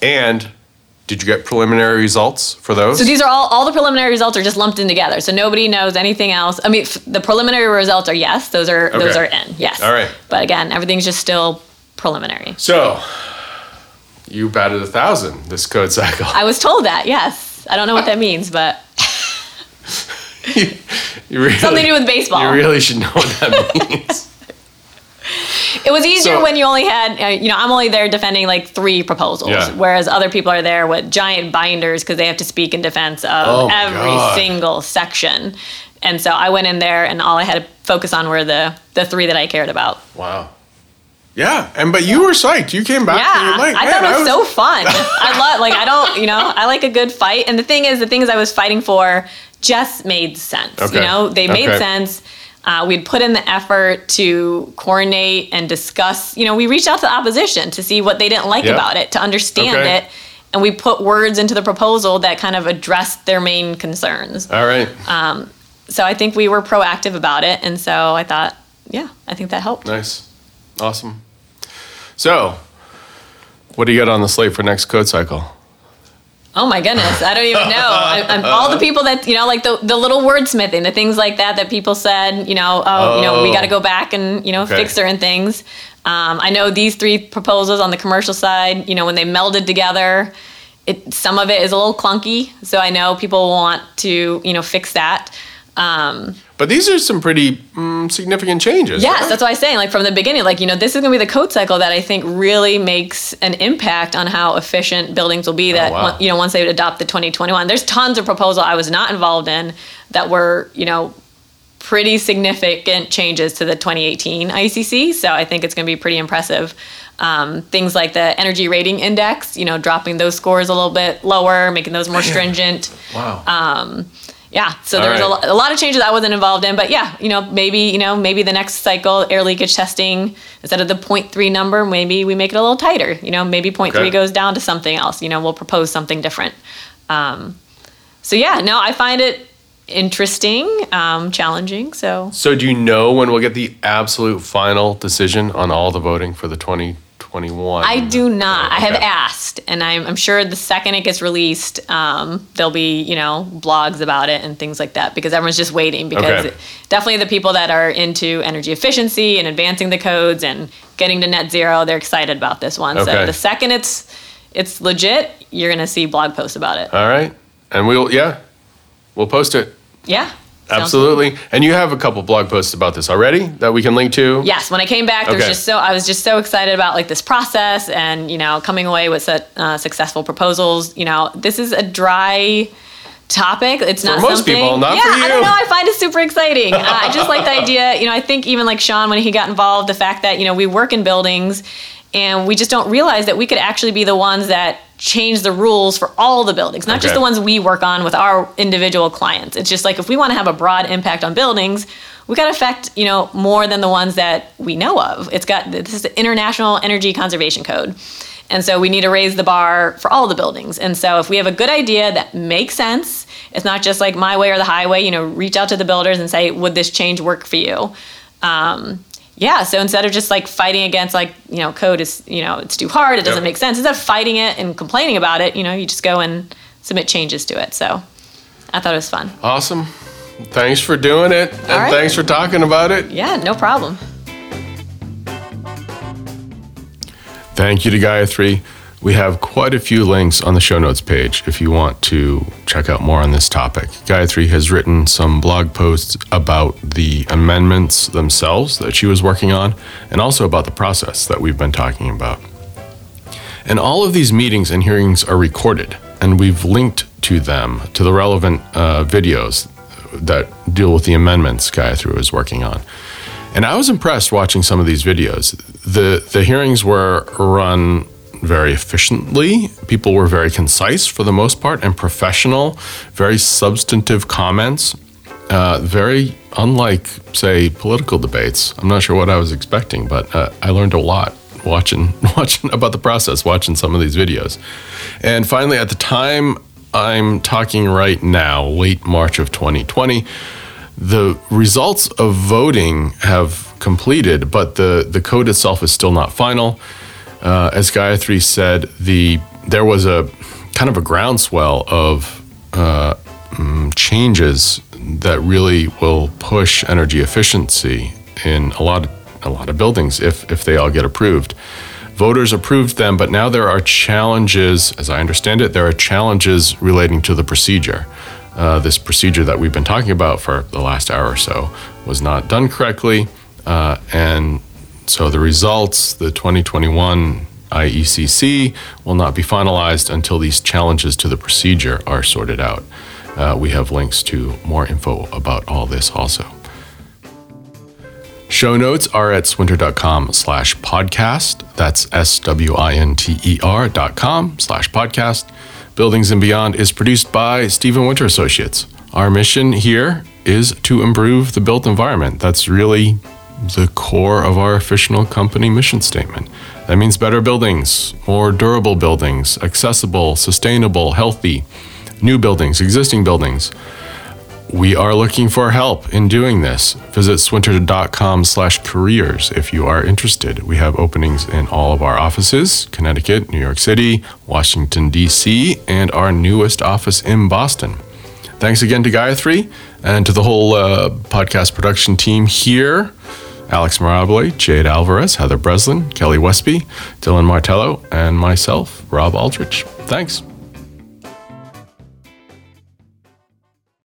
Speaker 2: And did you get preliminary results for those?
Speaker 4: So these are all all the preliminary results are just lumped in together. So nobody knows anything else. I mean, f- the preliminary results are yes. Those are those are in. Yes.
Speaker 2: All right.
Speaker 4: But again, everything's just still preliminary.
Speaker 2: So, you batted a thousand this code cycle.
Speaker 4: I was told that. Yes. I don't know what that means, but
Speaker 2: You really,
Speaker 4: something to do with baseball.
Speaker 2: You really should know what that means.
Speaker 4: It was easier
Speaker 2: So-
Speaker 4: when you only had, uh, you know, I'm only there defending like three proposals,
Speaker 2: Yeah.
Speaker 4: whereas other people are there with giant binders because they have to speak in defense of
Speaker 2: Oh
Speaker 4: every
Speaker 2: God.
Speaker 4: single section. And so I went in there, and all I had to focus on were the the three that I cared about.
Speaker 2: wow. Yeah, and but you were psyched. You came back
Speaker 4: Yeah,
Speaker 2: like,
Speaker 4: I thought it was,
Speaker 2: was
Speaker 4: so fun. I love, like, I don't, you know, I like a good fight. And the thing is, the things I was fighting for just made sense.
Speaker 2: Okay.
Speaker 4: You know, they made
Speaker 2: Okay.
Speaker 4: sense. Uh, we'd put in the effort to coordinate and discuss. You know, we reached out to the opposition to see what they didn't like
Speaker 2: Yep.
Speaker 4: about it, to understand
Speaker 2: Okay.
Speaker 4: it. And we put words into the proposal that kind of addressed their main concerns.
Speaker 2: All right.
Speaker 4: So I think we were proactive about it. And so I thought, yeah, I think that helped.
Speaker 2: nice. Awesome. So, what do you got on the slate for next code cycle?
Speaker 4: Oh my goodness, I don't even know. I, I'm, all the people that you know, like the the little wordsmithing, the things like that that people said, you know, oh, you know, we
Speaker 2: Oh.
Speaker 4: got to go back and you know
Speaker 2: Okay.
Speaker 4: fix certain things. Um, I know these three proposals on the commercial side, you know, when they melded together, it some of it is a little clunky. So I know people want to you know fix that.
Speaker 2: But these are some pretty mm, significant changes.
Speaker 4: Yes,
Speaker 2: right?
Speaker 4: that's why I'm saying, like from the beginning, like you know, this is going to be the code cycle that I think really makes an impact on how efficient buildings will be. That
Speaker 2: wow.
Speaker 4: you know, once they adopt the 2021, there's tons of proposal I was not involved in that were you know pretty significant changes to the 2018 ICC. So I think it's going to be pretty impressive. Um, things like the energy rating index, you know, dropping those scores a little bit lower, making those more stringent
Speaker 2: Wow.
Speaker 4: Yeah so
Speaker 2: All
Speaker 4: there's a,
Speaker 2: right.
Speaker 4: lo- a lot of changes i wasn't involved in but yeah you know maybe you know maybe the next cycle air leakage testing instead of the 0.3 number maybe we make it a little tighter you know maybe 0.3
Speaker 2: Okay.
Speaker 4: goes down to something else you know we'll propose something different um, so yeah no i find it interesting um, challenging so
Speaker 2: so do you know when we'll get the absolute final decision on all the voting for the 2021?
Speaker 4: I do not. I have asked, and I'm, I'm sure the second it gets released, um, there'll be you know blogs about it and things like that because everyone's just waiting because
Speaker 2: Okay.
Speaker 4: definitely the people that are into energy efficiency and advancing the codes and getting to net zero, they're excited about this one.
Speaker 2: Okay.
Speaker 4: So the second it's it's legit, you're gonna see blog posts about it.
Speaker 2: All right. And we'll, yeah, we'll post it.
Speaker 4: Yeah.
Speaker 2: Absolutely. And you have a couple blog posts about this already that we can link to?
Speaker 4: Yes, when I came back, there was
Speaker 2: Okay.
Speaker 4: just so I was just so excited about like this process and you know coming away with such uh, successful proposals. You know, this is a dry topic. It's not
Speaker 2: most
Speaker 4: something.
Speaker 2: people, not
Speaker 4: yeah,
Speaker 2: for
Speaker 4: I don't know. I find it super exciting. Uh, I just like the idea. You know, I think even like Sean when he got involved, the fact that you know we work in buildings and we just don't realize that we could actually be the ones that change the rules for all the buildings, not just the ones we work on with our individual clients. It's just like if we want to have a broad impact on buildings, we got to affect, you know, more than the ones that we know of. It's got this is the International Energy Conservation Code. And so we need to raise the bar for all the buildings. And so if we have a good idea that makes sense, it's not just like my way or the highway, you know, reach out to the builders and say, would this change work for you? Um, yeah, so instead of just like fighting against like, you know, code is, you know, it's too hard, it doesn't
Speaker 2: Yep.
Speaker 4: make sense. Instead of fighting it and complaining about it, you know, you just go and submit changes to it. So I thought it was fun.
Speaker 2: Awesome. Thanks for doing it. And
Speaker 4: right.
Speaker 2: thanks for talking about it.
Speaker 4: Yeah, no problem.
Speaker 2: Thank you to Gayathri. We have quite a few links on the show notes page if you want to check out more on this topic. Gayathri has written some blog posts about the amendments themselves that she was working on and also about the process that we've been talking about. And all of these meetings and hearings are recorded, and we've linked to them, to the relevant uh, videos that deal with the amendments Gayathri is working on. And I was impressed watching some of these videos. The the hearings were run very efficiently. People were very concise for the most part and professional, very substantive comments. Uh, very unlike, say, political debates. I'm not sure what I was expecting, but uh, I learned a lot watching watching about the process, watching some of these videos. And finally, at the time I'm talking right now, late March of 2020, the results of voting have completed, but the, the code itself is still not final. Uh, as Gayathri said, the there was a kind of a groundswell of uh, mm, changes that really will push energy efficiency in a lot of, a lot of buildings if if they all get approved. Voters approved them, but now there are challenges, as I understand it, there are challenges relating to the procedure. Uh, this procedure that we've been talking about for the last hour or so was not done correctly, uh, and so the results, the 2021 IECC, will not be finalized until these challenges to the procedure are sorted out. Uh, we have links to more info about all this also. Show notes are at swinter.com slash podcast. That's S-W-I-N-T-E-R dot com slash podcast. Buildings and Beyond is produced by Steven Winter Associates. Our mission here is to improve the built environment. That's really the core of our official company mission statement. That means better buildings, more durable buildings, accessible, sustainable, healthy, new buildings, existing buildings. We are looking for help in doing this. Visit swinter.com slash careers if you are interested. We have openings in all of our offices, Connecticut, New York City, Washington, D.C., and our newest office in Boston. Thanks again to Gayathri and to the whole uh, podcast production team here. Alex Mirabile, Jade Alvarez, Heather Breslin, Kelly Westby, Dylan Martello, and myself, Robb Aldrich. Thanks.